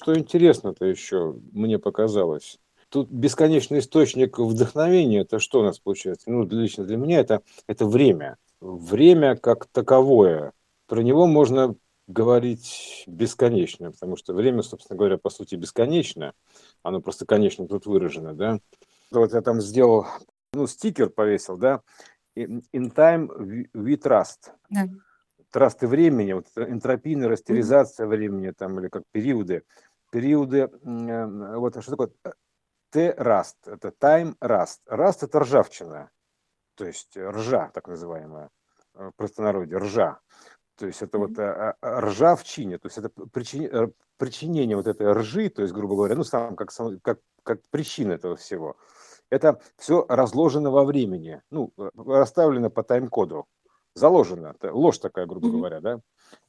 что интересно-то еще, мне показалось. Тут бесконечный источник вдохновения, это что у нас получается? Ну, лично для меня это, это время. Время как таковое. Про него можно говорить бесконечно, потому что время, собственно говоря, по сути бесконечно. Оно просто конечно тут выражено, да. Вот я там сделал, ну, стикер повесил, да, in time we trust. Да. Трасты времени, вот энтропийная растеризация mm-hmm. времени, там, или как периоды. Периоды, вот что такое Т-раст, это rust. Раст – это ржавчина, то есть ржа, так называемая, в простонародье, ржа. То есть это вот ржавчине, то есть это причинение, причинение вот этой ржи, то есть, грубо говоря, ну, сам как, как, как причина этого всего. Это все разложено во времени, ну, расставлено по тайм-коду, заложено, ложь такая, грубо говоря, да.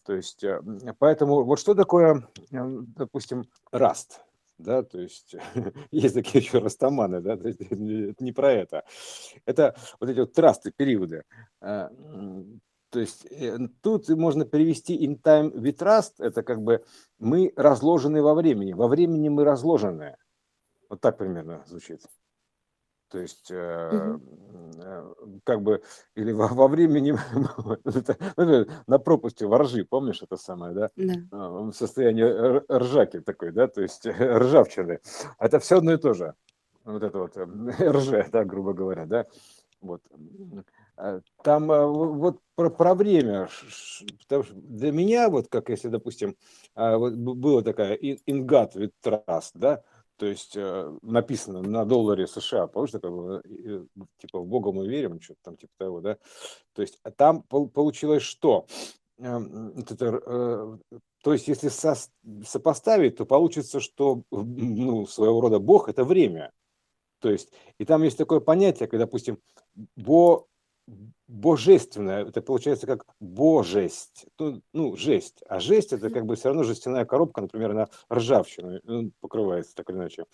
То есть, э, поэтому вот что такое, э, допустим, раст, да, то есть есть такие еще растаманы, да, то есть, это не про это. Это вот эти вот трасты, периоды. Э, то есть тут можно перевести in time we trust, это как бы мы разложены во времени, во времени мы разложены. Вот так примерно звучит. То есть, э, э, как бы, или во, во времени, на пропасти воржи, помнишь это самое, да? Да. А, состояние ржаки такой, да, то есть ржавчины. Это все одно и то же. Вот это вот рже, да, грубо говоря, да. Вот. Там вот про, про время, потому что для меня, вот как если, допустим, вот была такая with trust, да, то есть э, написано на долларе США, помнишь, такое было, типа в Бога мы верим, что-то там типа того, да, то есть там получилось что? Эм, э, то есть если со, сопоставить, то получится, что ну, своего рода Бог – это время. То есть, и там есть такое понятие, как, допустим, бо, божественное, это получается как божесть, ну, ну, жесть, а жесть это как бы все равно жестяная коробка, например, на ржавчину ну, покрывается так или иначе,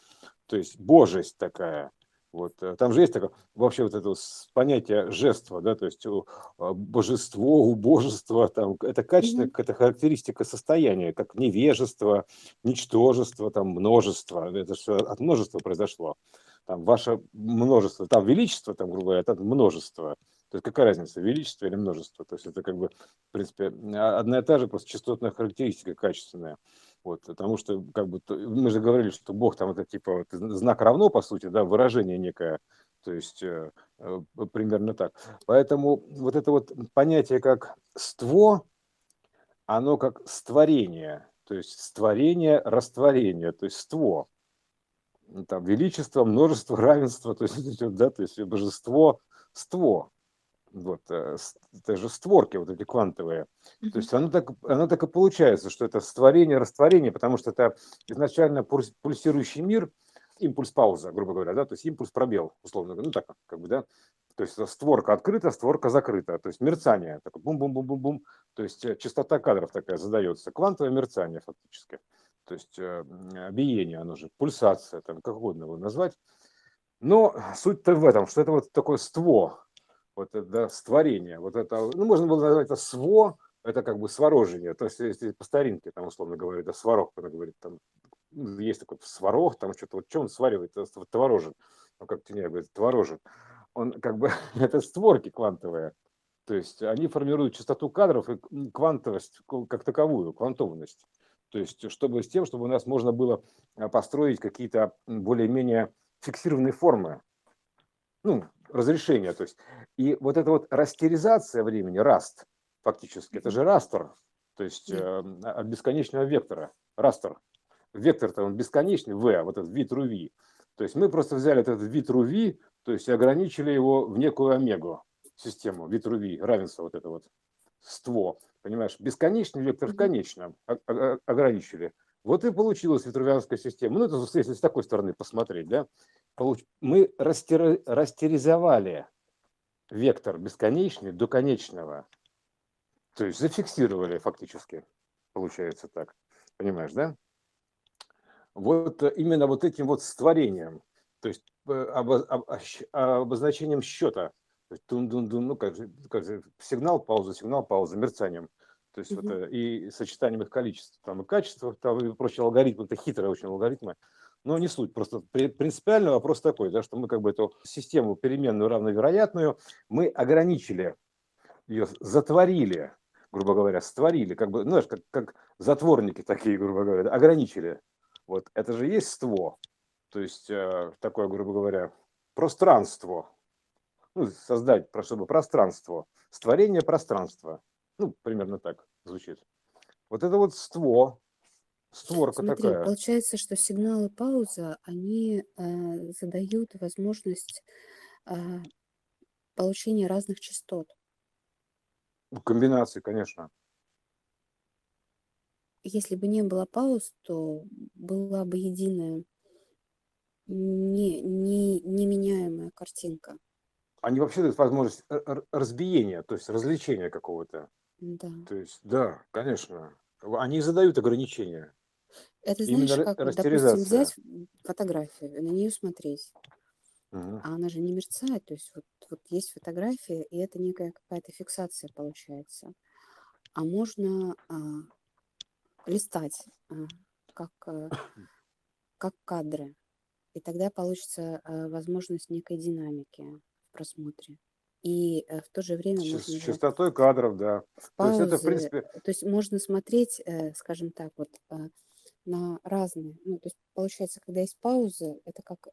то есть божесть такая, вот, э, там же есть такое, вообще вот это понятие жества, да, то есть а, божество, убожество, там, это качество, mm-hmm. это характеристика состояния, как невежество, ничтожество, там, множество, это все от множества произошло, там, ваше множество, там, величество, там, грубо говоря, это множество, то есть какая разница, величество или множество? То есть это как бы, в принципе, а, одна и та же просто частотная характеристика качественная. Вот, потому что, как бы, мы же говорили, что Бог там это типа знак равно, по сути, да, выражение некое, то есть э, э, примерно так. Поэтому вот это вот понятие как ство, оно как створение, то есть створение, растворение, то есть ство. Там величество, множество, равенство, то есть, да, то есть божество, ство вот, э, это же створки вот эти квантовые. Mm-hmm. То есть оно так, оно так и получается, что это створение, растворение, потому что это изначально пульсирующий мир, импульс-пауза, грубо говоря, да, то есть импульс-пробел, условно говоря, ну так, как бы, да, то есть створка открыта, створка закрыта, то есть мерцание, такое бум-бум-бум-бум-бум, то есть э, частота кадров такая задается, квантовое мерцание фактически, то есть э, биение, оно же, пульсация, там, как угодно его назвать. Но суть-то в этом, что это вот такое ство, вот это створение, вот это, ну, можно было назвать это сво, это как бы сворожение, то есть если по старинке, там, условно говоря, да, сварог, она говорит, там, ну, есть такой сварог, там что-то, вот что он сваривает, это творожен, ну, как Тюняев говорит, творожен, он как бы, это створки квантовые, то есть они формируют частоту кадров и квантовость как таковую, квантованность. То есть чтобы с тем, чтобы у нас можно было а, построить какие-то более-менее фиксированные формы. Ну, разрешения. То есть, и вот эта вот растеризация времени, раст, фактически, это же растер, то есть э, от бесконечного вектора, растер. Вектор-то он бесконечный, v, а вот этот вид руви. То есть мы просто взяли этот вид руви, то есть ограничили его в некую омегу систему, вид руви, равенство вот это вот, ство. Понимаешь, бесконечный вектор в конечном ограничили. Вот и получилась витрувианская система. Ну, это если с такой стороны посмотреть, да мы растер... растеризовали вектор бесконечный до конечного. То есть зафиксировали фактически, получается так. Понимаешь, да? Вот именно вот этим вот створением, то есть э, обозначением счета, то есть тун -дун -дун, ну как же, как же, сигнал, пауза, сигнал, пауза, мерцанием. То есть угу. вот, и сочетанием их количества, там, и качества, там, и прочие алгоритмы, это хитрые очень алгоритмы. Но не суть, просто принципиальный вопрос такой, да, что мы как бы эту систему переменную равновероятную, мы ограничили, ее затворили, грубо говоря, створили, как бы, знаешь, как, как затворники такие, грубо говоря, ограничили. Вот это же есть ство, то есть э, такое, грубо говоря, пространство, ну, создать, чтобы пространство, створение пространства, ну, примерно так звучит. Вот это вот ство, створка Смотри, такая. получается, что сигналы пауза, они э, задают возможность э, получения разных частот. Комбинации, конечно. Если бы не было пауз, то была бы единая, не, не, неменяемая картинка. Они вообще дают возможность разбиения, то есть развлечения какого-то. Да. То есть, да, конечно. Они задают ограничения. Это знаешь, Именно как, допустим, растеризация. взять фотографию, на нее смотреть, Мгм. а она же не мерцает, то есть вот, вот есть фотография, и это некая какая-то фиксация получается. А можно а, листать, а, как, а, как кадры, и тогда получится а, возможность некой динамики в просмотре. И э, в то же время С можно частотой кадров, да. в То есть это, в принципе, то есть можно смотреть, э, скажем так, вот э, на разные, ну, то есть получается, когда есть пауза, это как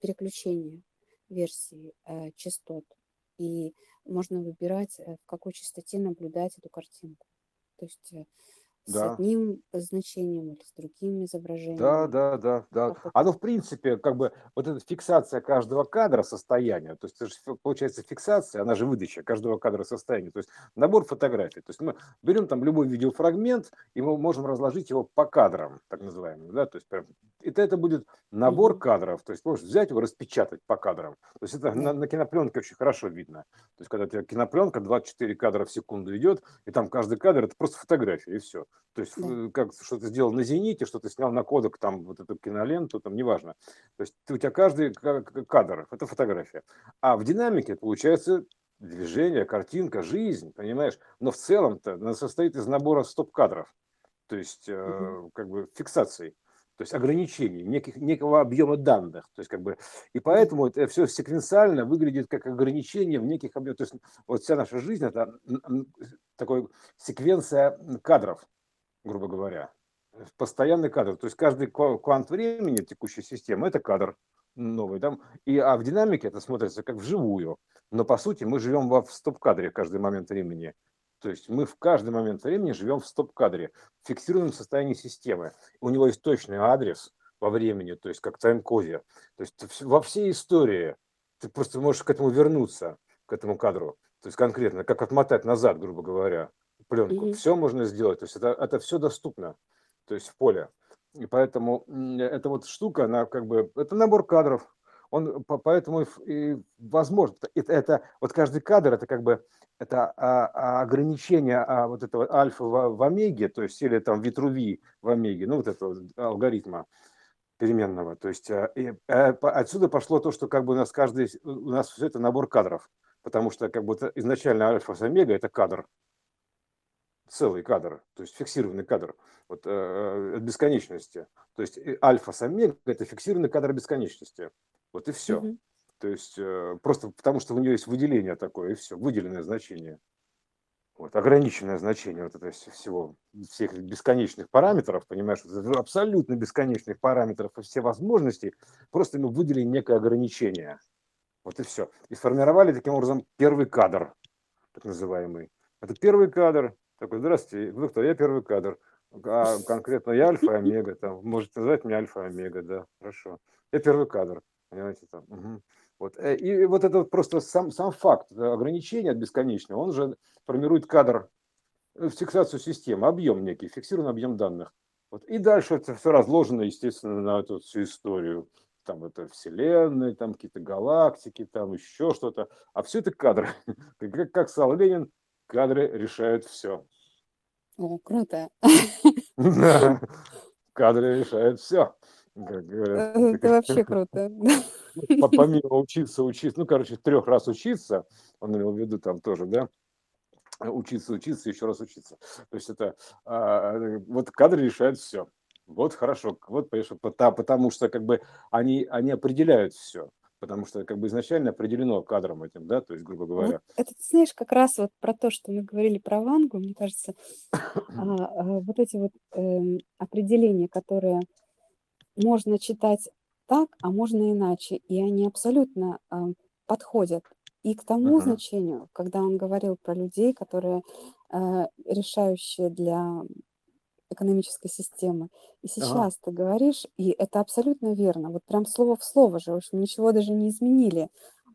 переключение версии частот, и можно выбирать, в какой частоте наблюдать эту картинку. То есть с да. одним значением или с другим Да, изображением. да, да, да. Как вот, Оно, в принципе, как бы вот эта фиксация каждого кадра состояния, то есть это же получается фиксация, она же выдача каждого кадра состояния, то есть набор фотографий. То есть мы берем там любой видеофрагмент, и мы можем разложить его по кадрам, так называемым, да, то есть прям, это, это будет набор кадров, то есть можешь взять его, распечатать по кадрам. То есть это да, на, на кинопленке очень хорошо видно. То есть когда у тебя кинопленка 24 кадра в секунду идет, и там каждый кадр это просто фотография, и все. То есть да. э, как что-то сделал на зените, что-то снял на кодек, там вот эту киноленту, там неважно. То есть ты- у тебя каждый ка- ка- кадр, это фотография. А в динамике получается движение, картинка, жизнь, понимаешь? Но в целом-то она состоит из набора стоп-кадров, то есть э, как бы фиксаций, то есть ограничений, неких, некого объема данных. То есть как бы, и поэтому это все секвенциально выглядит как ограничение в неких объемах. То есть вот вся наша жизнь это такой секвенция кадров грубо говоря. Постоянный кадр. То есть каждый ква- квант времени текущей системы– это кадр новый. Да? И, а в динамике это смотрится как вживую. Но по сути мы живем во, в стоп-кадре каждый момент времени. То есть мы в каждый момент времени живем в стоп-кадре, в фиксированном состоянии системы. У него есть точный адрес во времени, то есть как тайм-коде. То есть во всей истории ты просто можешь к этому вернуться, к этому кадру. То есть конкретно, как отмотать назад, грубо говоря, пленку. Мгм. Все можно сделать. То есть это, это все доступно, то есть в поле. И поэтому эта вот штука, она как бы, это набор кадров. Он по- поэтому и, возможно. Это, это вот каждый кадр, это как бы это а, а, ограничение а, вот этого альфа в, в омеге, то есть или там витруви в омеге, ну вот этого алгоритма переменного. То есть а, и, по- отсюда пошло то, что как бы у нас каждый, у нас все это набор кадров, потому что как бы изначально альфа с омега это кадр, целый кадр, то есть фиксированный кадр вот, э, бесконечности. То есть альфа с омега – это фиксированный кадр бесконечности. Вот и все. Мгм. То есть э, просто потому, что у нее есть выделение такое, и все, выделенное значение. Вот, ограниченное значение вот это вс- всего, всех бесконечных параметров, понимаешь, абсолютно бесконечных параметров и все возможности, просто мы выделили некое ограничение. Вот и все. И сформировали таким образом первый кадр, так называемый. Это первый кадр. Такой, здравствуйте, вы кто? Я первый кадр. А конкретно я альфа и омега. Там, можете назвать меня альфа и омега, да, хорошо. Я первый кадр, понимаете, там. мгм. Вот. э, И вот это просто сам, сам факт э, ограничения от бесконечного, он же формирует кадр, э, фиксацию системы, объем некий, фиксированный объем данных. Вот. И дальше это все разложено, естественно, на эту всю историю. Там это вселенные, там какие-то галактики, там еще что-то. А все это кадры. Как, как сказал Ленин, кадры решают все. О, круто. Да, кадры решают все. Как говорят. Э, Это вообще круто. По- Помимо учиться, учиться, ну, короче, трех раз учиться, он имел в виду там тоже, да, учиться, учиться, еще раз учиться. То есть это а, вот кадры решают все. Вот хорошо, вот потому, потому что как бы они, они определяют все потому что как бы изначально определено кадром этим, да, то есть, грубо говоря. Вот это, ты знаешь, как раз вот про то, что мы говорили про Вангу, мне кажется, а, а, вот эти вот э, определения, которые можно читать так, а можно иначе, и они абсолютно э, подходят и к тому uh-huh. значению, когда он говорил про людей, которые э, решающие для экономической системы. И сейчас ага. ты говоришь, и это абсолютно верно, вот прям слово в слово же, в общем, ничего даже не изменили.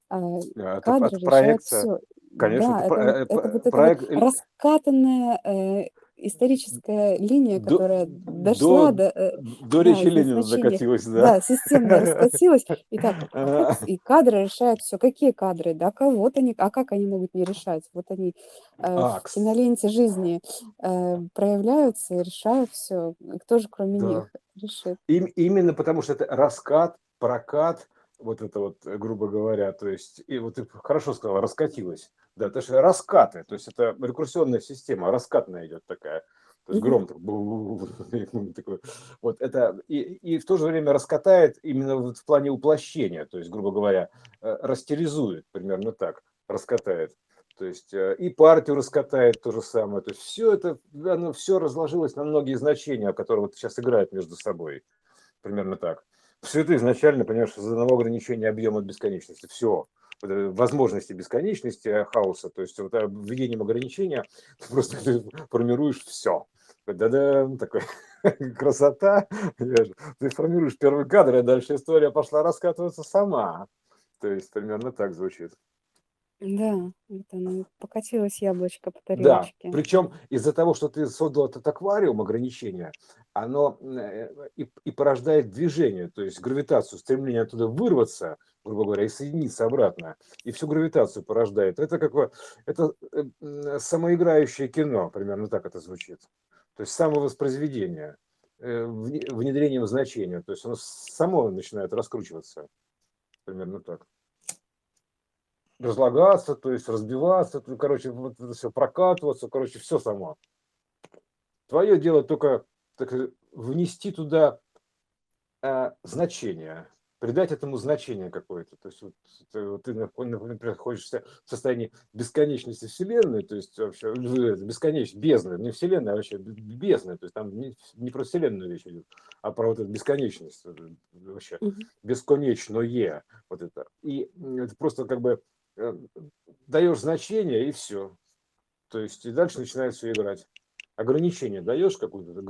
А, это Кадры решают все. Конечно, да, это, это, это, это проект... вот раскатанная э, историческая линия, которая до, дошла до, э, до речи да, Ленина закатилась, да. Да, системно раскатилась. И так, и кадры решают все. Какие кадры? Да, кого-то они, а как они могут не решать? Вот они э, в киноленте жизни э, проявляются и решают все. Кто же кроме да. них решит? Им, именно потому что это раскат, прокат, вот это вот, грубо говоря, то есть, и вот ты хорошо сказал, раскатилась. Да, это же раскаты, то есть это рекурсионная система, раскатная идет такая. То есть гром такой. Вот это и, и в то же время раскатает именно в плане уплощения, то есть, грубо говоря, э, растеризует, примерно так, раскатает. То есть э, и партию раскатает то же самое. То есть все это, оно все разложилось на многие значения, которые вот сейчас играют между собой. Примерно так. Все это изначально, понимаешь, за одного ограничения объема бесконечности. Все возможности бесконечности э, хаоса, то есть вот э, введением ограничения ты просто формируешь все. Да-да, такой красота. Ты формируешь первый кадр, и дальше история пошла раскатываться сама. То есть примерно так звучит. Да, вот оно покатилось яблочко по Да, причем из-за того, что ты создал этот аквариум ограничения, оно э, и, и порождает движение, то есть гравитацию, стремление оттуда вырваться, грубо говоря, и соединиться обратно, и всю гравитацию порождает. Это какое, это э, самоиграющее кино, примерно так это звучит. То есть самовоспроизведение, э, внедрением значения, то есть оно само начинает раскручиваться, примерно так разлагаться, то есть разбиваться, то, короче, вот это все прокатываться, короче, все само. Твое дело только так, внести туда э, значение, придать этому значение какое-то. То есть вот, ты, ты, например, находишься в состоянии бесконечности Вселенной, то есть вообще бесконечность, бездны, не Вселенная, а вообще бездны, то есть там не, не про Вселенную речь идет, а про вот эту бесконечность, вообще угу. бесконечное, вот это. И это просто как бы Э, даешь значение и все. То есть и дальше начинает все играть. Ограничение даешь какую-то,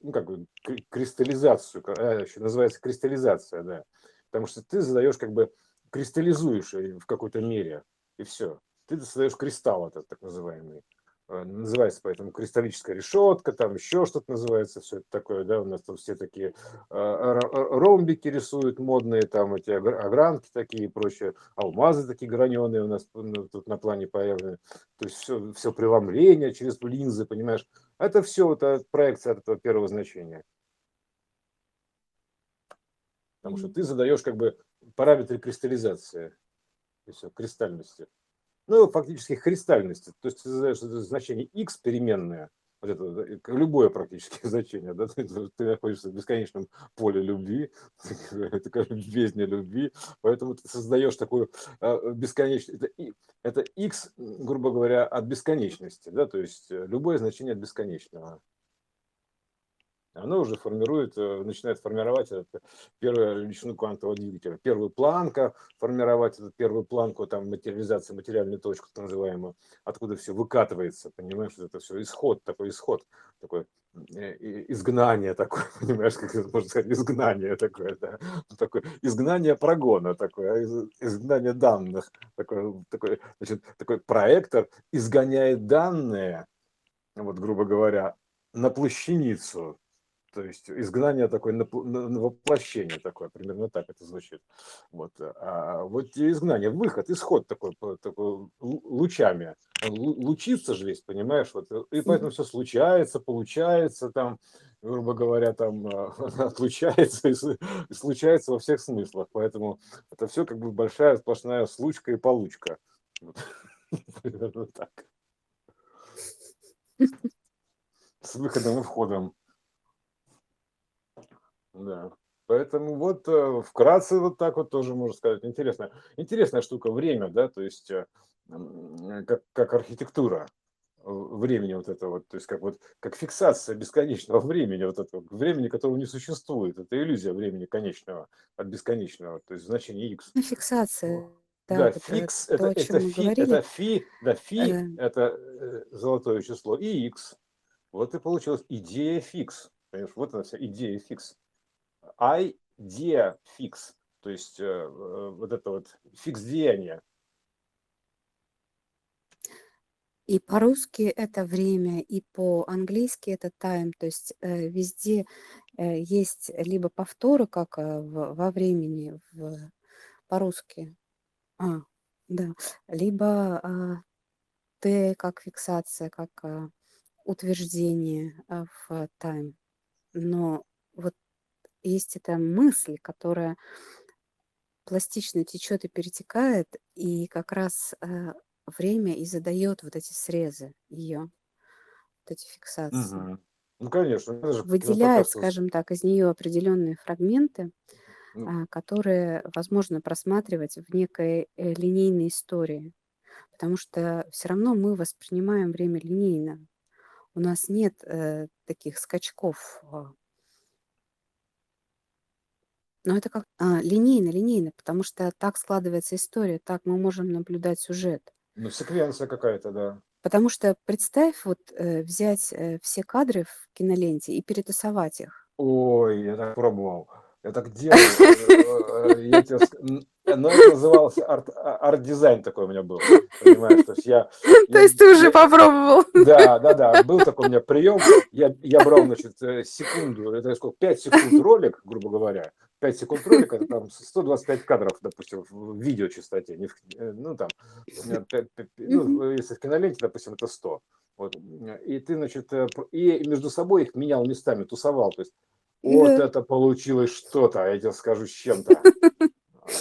ну, как бы кристаллизацию, а, еще называется кристаллизация, да. Потому что ты задаешь как бы кристаллизуешь в какой-то мере, и все. Ты создаешь кристалл этот так называемый. Э, называется поэтому кристаллическая решетка, там еще что-то называется, все это такое, да, у нас там все такие э, ромбики рисуют модные, там эти огранки такие и прочее, алмазы такие граненые у нас ну, тут на плане появлены, то есть все, все преломление через линзы, понимаешь, это все это проекция от этого первого значения. Потому что ты задаешь как бы параметры кристаллизации, и все, кристальности ну, фактически кристальности. То есть ты задаешь значение x переменное, вот это, любое практически значение, да, ты, ты находишься в бесконечном поле любви, такой бездне любви, поэтому ты создаешь такую а, бесконечность, это, это x, грубо говоря, от бесконечности, да, то есть э, любое значение от бесконечного оно уже формирует, э, начинает формировать первую величину квантового двигателя. Первую планка, формировать эту первую планку, там, материализация, материальную точку, так называемую, откуда все выкатывается, понимаешь, это все исход, такой исход, такой э, изгнание такое, понимаешь, как это можно сказать, изгнание такое, да, такое изгнание прогона такое, изгнание данных, такой, такой, значит, такой проектор изгоняет данные, вот, грубо говоря, на плащаницу, то есть изгнание такое, на, на воплощение такое, примерно так это звучит. Вот, а вот изгнание, выход, исход такой, такой лучами. Лучится же весь, понимаешь? Вот, и поэтому все случается, получается, там, грубо говоря, там отлучается и, и случается во всех смыслах. Поэтому это все как бы большая сплошная случка и получка. Вот. Примерно так. С выходом и входом. Да. Поэтому вот э, вкратце вот так вот тоже можно сказать. Интересная, интересная штука время, да, то есть э, как, как архитектура времени вот это вот, то есть как вот как фиксация бесконечного времени, вот этого времени, которого не существует, это иллюзия времени конечного от бесконечного, то есть значение x. Ну, фиксация. Да, да фикс это, то, это, фи, это фи, да, фи э... это золотое число и x. Вот и получилась идея фикс. Понимаешь, вот она вся идея фикс. Idea fix, то есть э, э, вот это вот фикс деяния. И по-русски это время, и по-английски это time. То есть э, везде э, есть либо повторы, как э, в, во времени в, по-русски, а, да, либо э, как фиксация, как э, утверждение э, в time. Но вот есть эта мысль, которая пластично течет и перетекает, и как раз э, время и задает вот эти срезы ее, вот эти фиксации. Угу. Ну, конечно. Выделяет, скажем так, из нее определенные фрагменты, ну. которые возможно просматривать в некой э, линейной истории. Потому что все равно мы воспринимаем время линейно. У нас нет э, таких скачков. Но это как а, линейно, линейно, потому что так складывается история, так мы можем наблюдать сюжет. Ну, секвенция какая-то, да. Потому что представь, вот э, взять э, все кадры в киноленте и перетасовать их. Ой, я так пробовал. Я так делал. Э, э, но это называлось арт, а, арт-дизайн такой у меня был, понимаешь, то есть я... То есть ты уже попробовал? Да, да, да, был такой у меня прием, я, я брал, значит, э, секунду, это сколько, 5 секунд ролик, грубо говоря, 5 секунд ролика, там 125 кадров, допустим, в видео частоте, не в, э, ну там, 5, 5, ну, если в киноленте, допустим, это 100. Вот. И ты, значит, э, и между собой их менял местами, тусовал, то есть вот это получилось что-то, я тебе скажу, с чем-то.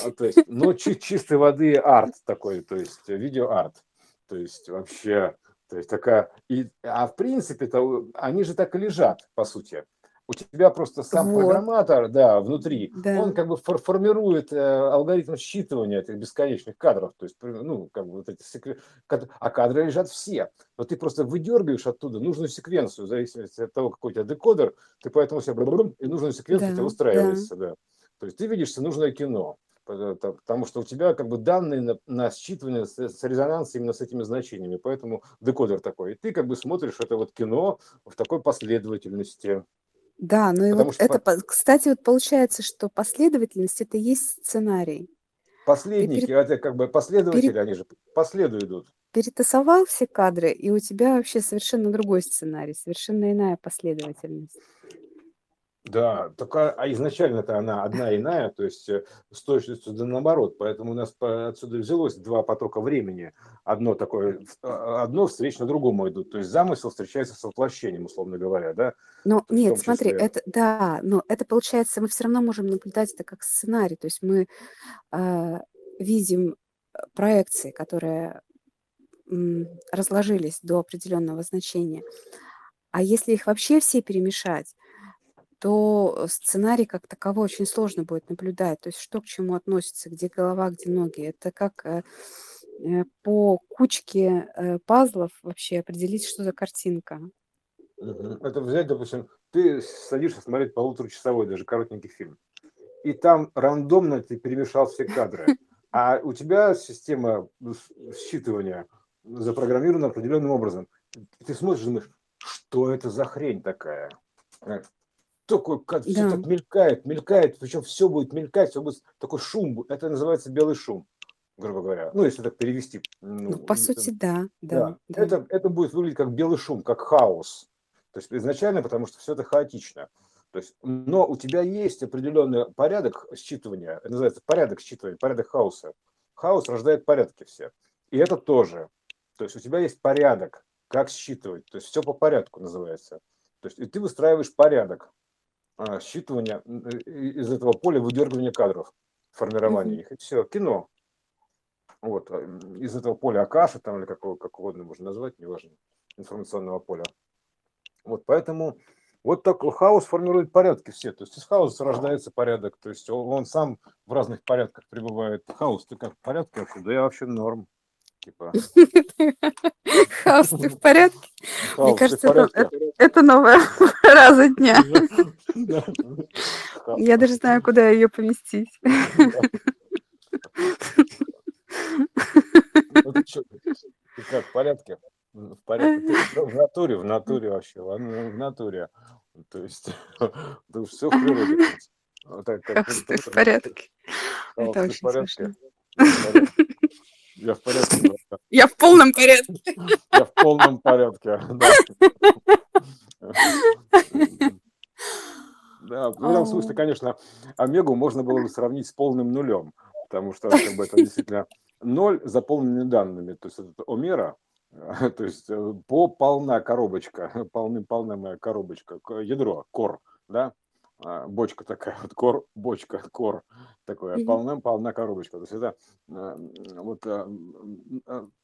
А, то есть, ну, чи- чистой воды арт такой, то есть видеоарт. То есть вообще, то есть такая... И, а в принципе-то они же так и лежат, по сути. У тебя просто сам вот. программатор, да, внутри, да. он как бы фор формирует э, алгоритм считывания этих бесконечных кадров. То есть, ну, как бы вот эти секвен... А кадры лежат все. Но ты просто выдергиваешь оттуда нужную секвенцию, в зависимости от того, какой у тебя декодер, ты поэтому себе и нужную секвенцию да, тебе устраивается, да. да. То есть ты видишь нужное кино потому что у тебя как бы данные на, на считывание с, с резонансом именно с этими значениями, поэтому декодер такой. И ты как бы смотришь это вот кино в такой последовательности. Да, ну и вот это, кстати, вот получается, что последовательность это и есть сценарий. Последники, перед... это как бы последователи, перед... они же по следу идут. Перетасовал все кадры, и у тебя вообще совершенно другой сценарий, совершенно иная последовательность. Да, только а изначально-то она одна иная, то есть э, с точностью да наоборот, поэтому у нас отсюда взялось два потока времени. Одно такое, а, одно встречно другому идут, то есть замысел встречается с воплощением, условно говоря, да? Но нет, смотри, это, да, но это получается, мы все равно можем наблюдать это как сценарий, то есть мы э, видим проекции, которые м, разложились до определенного значения. А если их вообще все перемешать, то сценарий как таковой очень сложно будет наблюдать. То есть что к чему относится, где голова, где ноги. Это как э, э, по кучке э, пазлов вообще определить, что за картинка. Это взять, допустим, ты садишься смотреть полуторачасовой, даже коротенький фильм, и там рандомно ты перемешал все кадры, а у тебя система считывания запрограммирована определенным образом. Ты смотришь и думаешь, что это за хрень такая? Такой, как все так мелькает, мелькает, причем все будет мелькать, все будет такой шум, это называется белый шум, грубо говоря. Ну, если так перевести. Ну, ну по сути, да, да, да. Это, это будет выглядеть как белый шум, как хаос. То есть изначально, потому что все это хаотично. То есть, но у тебя есть определенный порядок считывания, это называется порядок считывания, порядок хаоса. Хаос рождает порядки все. И это тоже. То есть у тебя есть порядок, как считывать. То есть все по порядку называется. То есть и ты выстраиваешь порядок. А, считывания из этого поля выдергивания кадров, формирования mm-hmm. их. И все, кино. Вот, а, из этого поля Акаши, там, или как, как угодно можно назвать, неважно. информационного поля. Вот поэтому вот такой хаос формирует порядки все. То есть из хаоса рождается порядок. То есть он, он сам в разных порядках пребывает. Хаос, ты как в порядке вообще? Да я вообще норм. Типа. Хаос, ты в порядке? Мне кажется, это, это новая фраза дня. Я даже знаю, куда ее поместить. Ну, ты как, в порядке? В порядке. в натуре, в натуре вообще, в натуре. То есть, ну, все в природе. Хаос, ты в порядке. Это очень смешно. Я в порядке. Я в полном порядке. Я в полном порядке. Да, в этом смысле, конечно, омегу можно было бы сравнить с полным нулем, потому что как бы, это действительно ноль заполненными данными. То есть это омера, то есть э, по полна коробочка, полным полная моя коробочка, ядро, кор, да, бочка такая, вот кор, бочка, кор, такое, mm-hmm. полна, полна коробочка. То есть это а, вот а,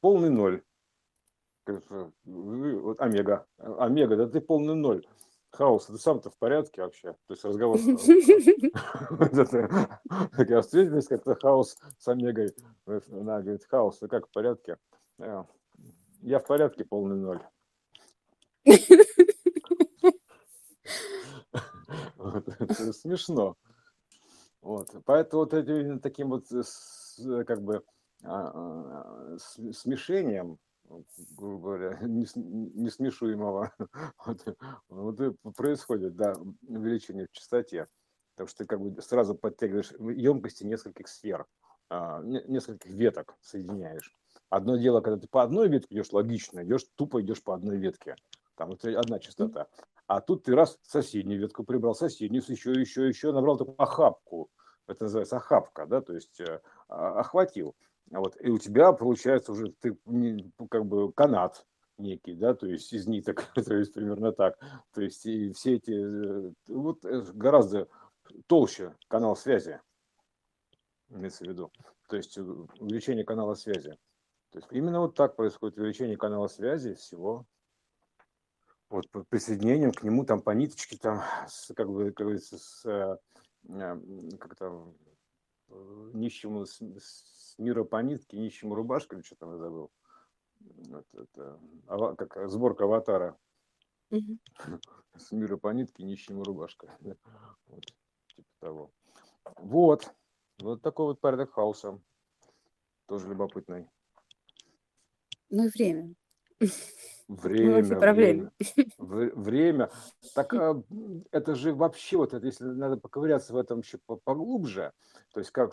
полный ноль. Вот омега, омега, да ты полный ноль. Хаос, ты сам-то в порядке вообще? То есть разговор... Такая встретились, как-то хаос с омегой. Она говорит, хаос, ты как в порядке? Я в порядке, полный ноль. Это смешно. Вот. Поэтому вот этим таким вот как бы а, а, смешением, грубо говоря, несмешуемого, вот, вот происходит, да, увеличение в частоте. Потому что ты как бы сразу подтягиваешь емкости нескольких сфер, а, нескольких веток соединяешь. Одно дело, когда ты по одной ветке идешь логично, идешь тупо идешь по одной ветке. Там вот одна частота. А тут ты раз соседнюю ветку прибрал, соседнюю, еще, еще, еще, набрал такую охапку. Это называется охапка, да, то есть э, а, охватил. Вот, и у тебя получается уже ты как бы канат некий, да, то есть из ниток, то есть примерно так. То есть и все эти, э, вот э, гораздо толще канал связи, имеется в виду. То есть увеличение канала связи. То есть именно вот так происходит увеличение канала связи всего вот присоединением к нему там по ниточке там, с, как бы, как говорится, с, э, как там, э, нищему с, с мира по нитке, нищему рубашка, или что там я забыл. Вот, это, ава, как сборка аватара. С мира по нитке, нищему рубашка. Вот, типа того. Вот. Вот такой вот порядок хаоса. Тоже любопытный. Ну и время. Время, время, время. Так а, это же вообще, вот это, если надо поковыряться в этом еще поглубже, то есть как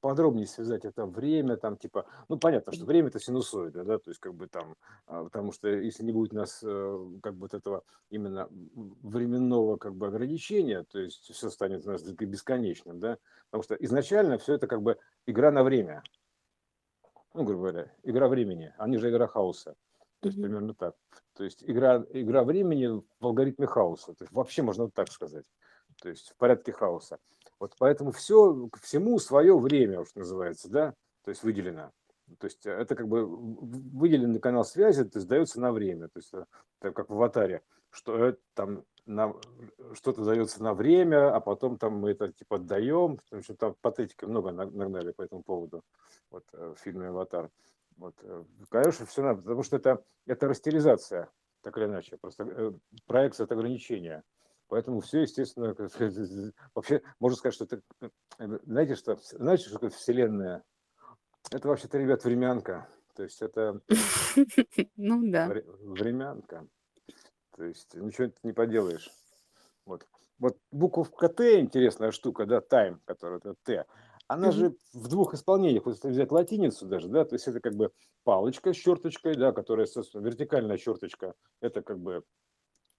подробнее связать это время, там типа, ну понятно, что время это синусоида, да, то есть как бы там, а, потому что если не будет у нас э, как бы вот этого именно временного как бы ограничения, то есть все станет у нас бесконечным, да, потому что изначально все это как бы игра на время, ну, грубо говоря, игра времени, они же игра хаоса. То есть примерно так. То есть игра, игра времени в алгоритме хаоса. То есть вообще можно так сказать. То есть в порядке хаоса. Вот поэтому все, всему свое время, уж называется, да, то есть выделено. То есть это как бы выделенный канал связи, то есть дается на время. То есть это как в аватаре, что это там на, что-то дается на время, а потом там мы это типа отдаем. Потому что там патетики много нагнали по этому поводу вот, э, в фильме «Аватар». Вот, э, конечно, все надо, потому что это, это растеризация, так или иначе, просто э, проекция это ограничение. Поэтому все, естественно, вообще можно сказать, что это, э, знаете, что, знаете, что такое Вселенная? Это вообще-то, ребят, времянка. То есть это ну, да. времянка. То есть ничего не поделаешь. Вот. Вот буковка Т интересная штука, да, time, которая это Т она же в двух исполнениях, вот если взять латиницу даже, да, то есть это как бы палочка с черточкой, да, которая, собственно, вертикальная черточка, это как бы,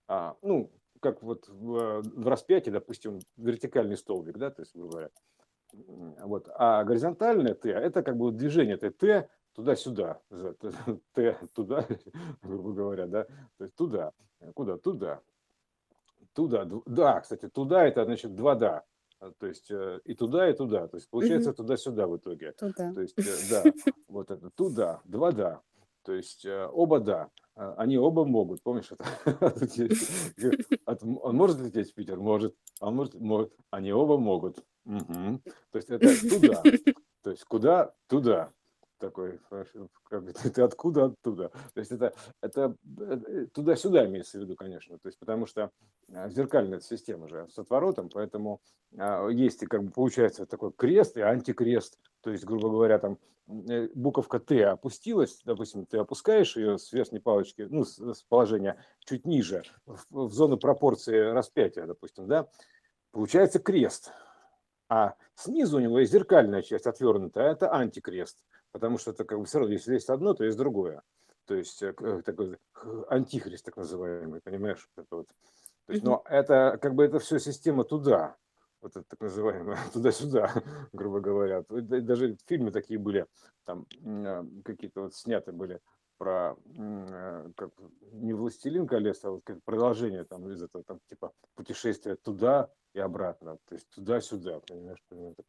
а, ну, как вот в, в распятии, допустим, вертикальный столбик, да, то есть, грубо говоря. Вот. А горизонтальное Т, это как бы движение, это Т туда-сюда, Т туда, грубо говоря, да, то есть туда, куда, туда, туда, да, кстати, туда это значит два да, то есть э, и туда, и туда. То есть получается угу. туда-сюда в итоге. Туда. То есть, э, да, вот это туда, два да. То есть э, оба да, а, они оба могут, помнишь это? Он может лететь в Питер? Может. Он может? Может. Они оба могут. Угу. То есть это туда. То есть куда? Туда такой, как бы, ты, откуда оттуда? То есть это, это э, туда-сюда имеется в виду, конечно, то есть потому что а, зеркальная система же с отворотом, поэтому а, есть, как бы получается такой крест и антикрест, то есть, грубо говоря, там э, буковка Т опустилась, допустим, ты опускаешь ее с верхней палочки, ну, с, с положения чуть ниже, в, в зону пропорции распятия, допустим, да, получается крест. А снизу у него есть зеркальная часть отвернутая, а это антикрест потому что это как бы все равно, если есть одно, то есть другое. То есть э, э, такой антихрист так называемый, понимаешь? Это вот. То есть, но это как бы это все система туда, вот это так называемое туда-сюда, грубо говоря. Даже фильмы такие были, там э, какие-то вот сняты были про как не властелин колец, а вот как продолжение там из этого там типа путешествия туда и обратно, то есть туда-сюда, понимаешь,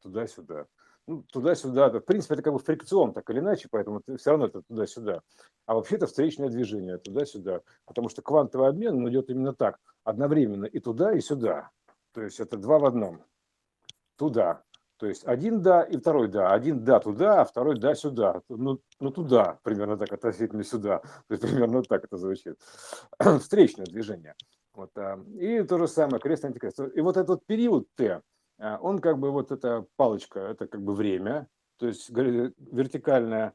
туда-сюда ну, туда-сюда. В принципе, это как бы фрикцион, так или иначе, поэтому все равно это туда-сюда. А вообще-то встречное движение туда-сюда. Потому что квантовый обмен он идет именно так, одновременно и туда, и сюда. То есть это два в одном. Туда. То есть один да и второй да. Один да туда, а второй да сюда. Ну, ну туда, примерно так, относительно сюда. То есть примерно так это звучит. Встречное движение. Вот, а, и то же самое, крест антикрест. И вот этот период Т, он как бы вот эта палочка, это как бы время, то есть вертикальная,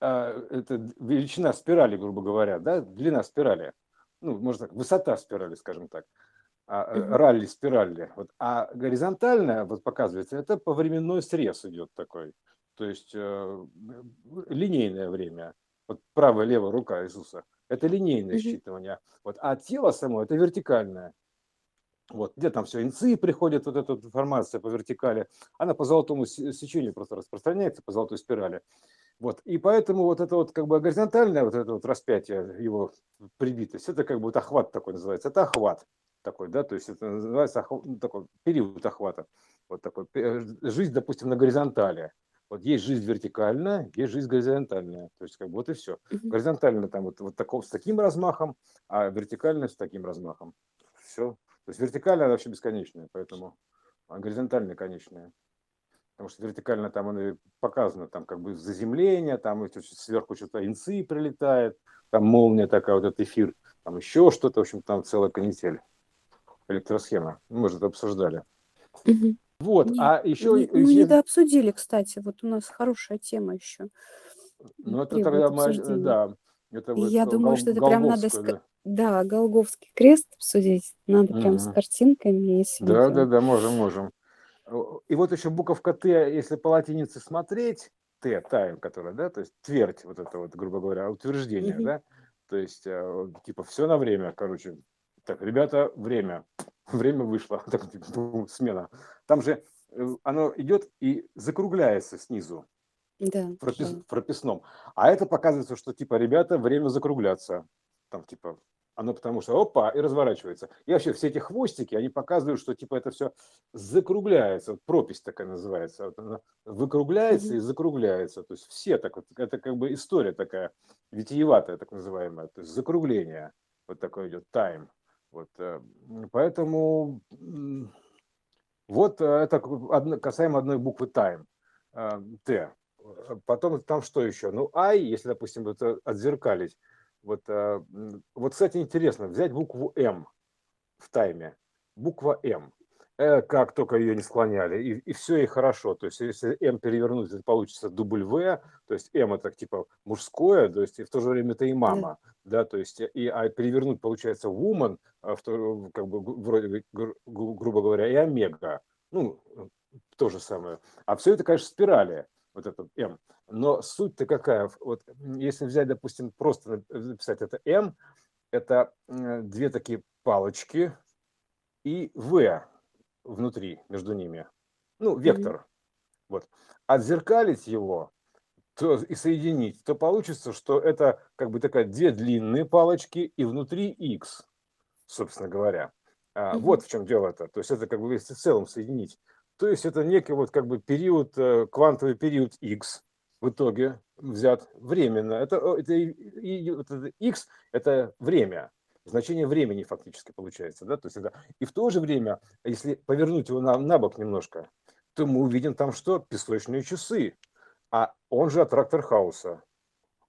а, это величина спирали, грубо говоря, да, длина спирали, ну, можно так, высота спирали, скажем так, а, ралли спирали. Вот. А горизонтальная, вот показывается, это по временной срез идет такой, то есть э, линейное время. Вот правая, левая рука Иисуса. Это линейное считывание. Вот. А тело само это вертикальное. Вот, где там все, инцы приходят, вот эта информация по вертикали, она по золотому сечению просто распространяется, по золотой спирали. Вот, и поэтому вот это вот как бы горизонтальное вот это вот распятие, его прибитость, это как бы вот охват такой называется, это охват такой, да, то есть это называется охват, ну, такой период охвата, вот такой, жизнь, допустим, на горизонтали, вот есть жизнь вертикальная, есть жизнь горизонтальная. То есть как бы вот и все. Горизонтально там вот, вот таков, с таким размахом, а вертикально с таким размахом. Все. То есть вертикальная вообще бесконечная, поэтому а горизонтальная конечная. Потому что вертикально там оно показано, там как бы заземление, там сверху что-то инцы прилетает, там молния такая, вот этот эфир, там еще что-то, в общем, там целая канитель, электросхема. Мы же это обсуждали. Угу. Вот, Нет, а еще... Мы, мы не обсудили, кстати, вот у нас хорошая тема еще. Ну, это тогда мы, да, это Я думаю, что это прям надо да. Да, Голговский крест обсудить. Надо прям с картинками. Если Да, да, да, можем, можем. И вот еще буковка Т, если по латинице смотреть, Т, тайм, которая, да, то есть твердь, вот это вот, грубо говоря, утверждение, да, то есть, э, типа, все на время, короче, так, ребята, время, время вышло, так, типа, смена. Там же э, оно идет и закругляется снизу Да, пропис- в прописном. А это показывается, что, типа, ребята, время закругляться. Там, типа, оно потому что опа, и разворачивается. И вообще все эти хвостики, они показывают, что типа это все закругляется, вот пропись такая называется, вот она выкругляется mm-hmm. и закругляется. То есть все так вот, это как бы история такая витиеватая, так называемая, то есть закругление, вот такое идет, тайм. Вот, э, поэтому вот э, это касаемо одной буквы тайм, э, Т. Потом там что еще? Ну, I, если, допустим, это отзеркалить, вот, э, вот, кстати, интересно, взять букву М в тайме. Буква М. Э, как только ее не склоняли, и, и все, и хорошо. То есть, если М перевернуть, это получится дубль В, то есть М это типа мужское, то есть и в то же время это и мама, да, то есть и а перевернуть получается woman, а в то, как бы вроде гру, грубо говоря, и омега, ну то же самое. А все это, конечно, спирали вот этот М. Но суть-то какая? Вот если взять, допустим, просто написать это М, это две такие палочки и В внутри, между ними. Ну, вектор. Mm-hmm. Вот. Отзеркалить его то, и соединить, то получится, что это как бы такая две длинные палочки и внутри X, собственно говоря. Mm-hmm. Вот в чем дело-то. То есть это как бы если в целом соединить. То есть это некий вот как бы период, э, квантовый период X, в итоге взят временно. Это, это, это x – это время, значение времени фактически получается. Да? То есть это, и в то же время, если повернуть его на, на бок немножко, то мы увидим там что? Песочные часы. А он же аттрактор хаоса.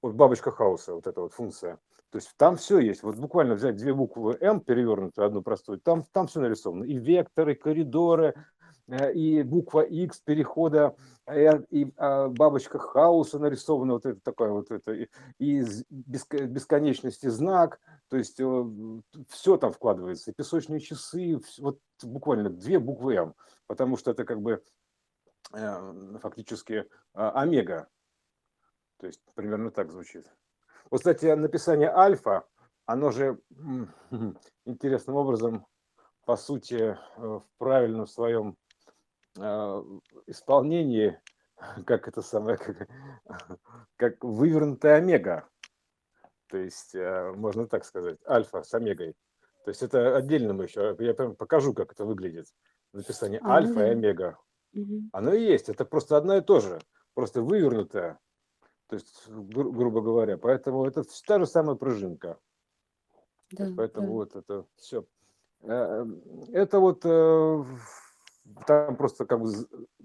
Вот бабочка хаоса, вот эта вот функция. То есть там все есть. Вот буквально взять две буквы М, перевернутую, одну простую, там, там все нарисовано. И векторы, и коридоры, и буква X перехода, э, и а, бабочка хаоса нарисована, вот это такое вот это, и бесконечности знак, то есть э, все там вкладывается, песочные часы, вот буквально две буквы М, потому что это как бы фактически омега, то есть примерно так звучит. Вот, кстати, написание альфа, оно же интересным образом, по сути, в правильном своем исполнении, как это самое, как, как вывернутая омега. То есть, а, можно так сказать, альфа с омегой. То есть это отдельно мы еще, я прям покажу, как это выглядит. Написание а, альфа ну, и омега. Угу. Оно и есть, это просто одно и то же, просто вывернутое. То есть, гру- грубо говоря, поэтому это та же самая пружинка. Да, поэтому да. вот это все. Э, это вот э, там просто как бы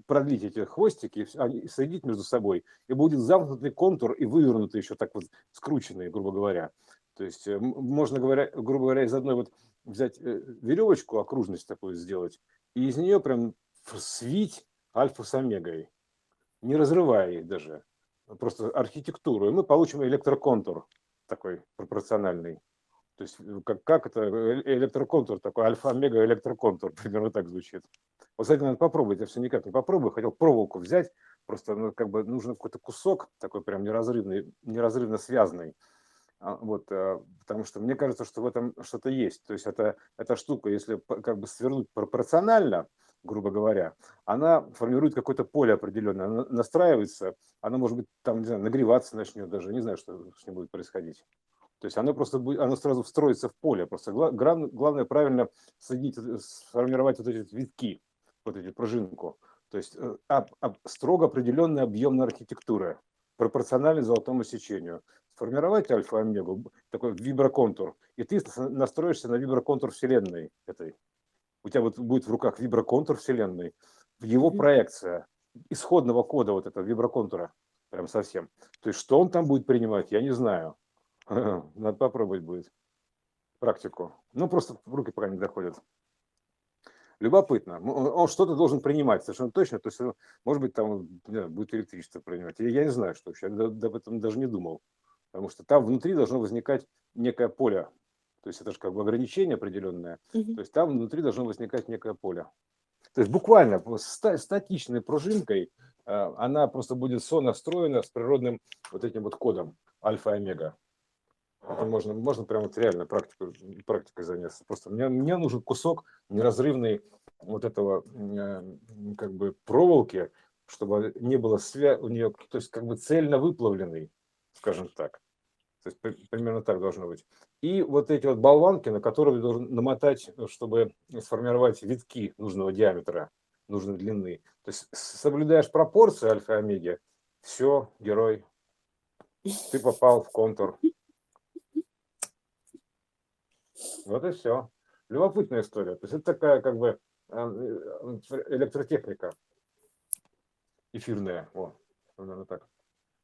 продлить эти хвостики, соединить между собой, и будет замкнутый контур и вывернутый еще так вот скрученный, грубо говоря. То есть э, можно говоря, грубо говоря, из одной вот взять э, веревочку, окружность такую сделать, и из нее прям свить альфа с омегой, не разрывая их даже, просто архитектуру, и мы получим электроконтур такой пропорциональный. То есть э, как, как это электроконтур такой, альфа-омега электроконтур, примерно так звучит. Вот, кстати, надо попробовать, я все никак не попробую, хотел проволоку взять, просто ну, как бы нужен какой-то кусок такой прям неразрывный, неразрывно связанный. А, вот, потому что мне кажется, что в этом что-то есть. То есть это, эта штука, если как бы свернуть пропорционально, грубо говоря, она формирует какое-то поле определенное, она настраивается, она может быть там, не знаю, нагреваться начнет даже, не знаю, что с ним будет происходить. То есть оно просто будет, оно сразу встроится в поле. Просто главное правильно соединить, сформировать вот эти витки вот эти пружинку. То есть э, строго определенная объемная архитектура, пропорциональной золотому сечению. Сформировать альфа-омегу, такой виброконтур, и ты настроишься на виброконтур Вселенной этой. У тебя вот будет в руках виброконтур Вселенной, его проекция исходного кода вот этого виброконтура, прям совсем. То есть что он там будет принимать, я не знаю. Надо попробовать будет практику. Ну, просто руки пока не доходят любопытно. Он что-то должен принимать совершенно точно. То есть, может быть, там будет электричество принимать. Я не знаю, что вообще. Я об этом даже не думал. Потому что там внутри должно возникать некое поле. То есть это же как бы ограничение определенное. Угу. То есть там внутри должно возникать некое поле. То есть буквально статичной пружинкой э, она просто будет сонастроена с природным вот этим вот кодом альфа-омега. Это можно, можно прямо вот реально практику, практикой заняться. Просто мне, мне нужен кусок неразрывный вот этого э, как бы проволоки, чтобы не было свя у нее, то есть как бы цельно выплавленный, скажем так. То есть примерно так должно быть. И вот эти вот болванки, на которые должен намотать, чтобы сформировать витки нужного диаметра, нужной длины. То есть соблюдаешь пропорции альфа-омеги, все, герой, ты попал в контур. Вот и все. Любопытная история. То есть это такая как бы э, электротехника эфирная. О, наверное, так.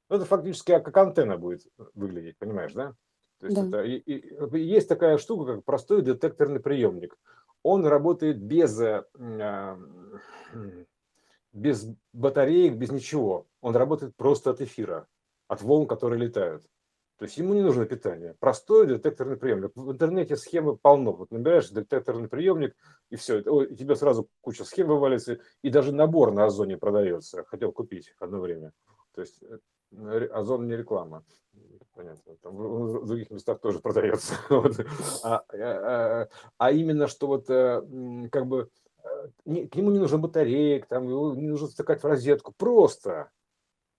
Ну, это фактически как антенна будет выглядеть, понимаешь, да? То есть да. это, и, и, есть такая штука, как простой детекторный приемник. Он работает без, э, без батареек, без ничего. Он работает просто от эфира, от волн, которые летают. То есть ему не нужно питание. Простой детекторный приемник. В интернете схемы полно. Вот набираешь детекторный приемник, и все. У тебя сразу куча схем вывалится, и даже набор на Озоне продается. Хотел купить одно время. То есть э, Озон не реклама. Понятно. Там в других местах тоже продается. вот. а, а, а, а именно, что вот э, как бы э, к нему не нужно батареек, там, его не нужно втыкать в розетку. Просто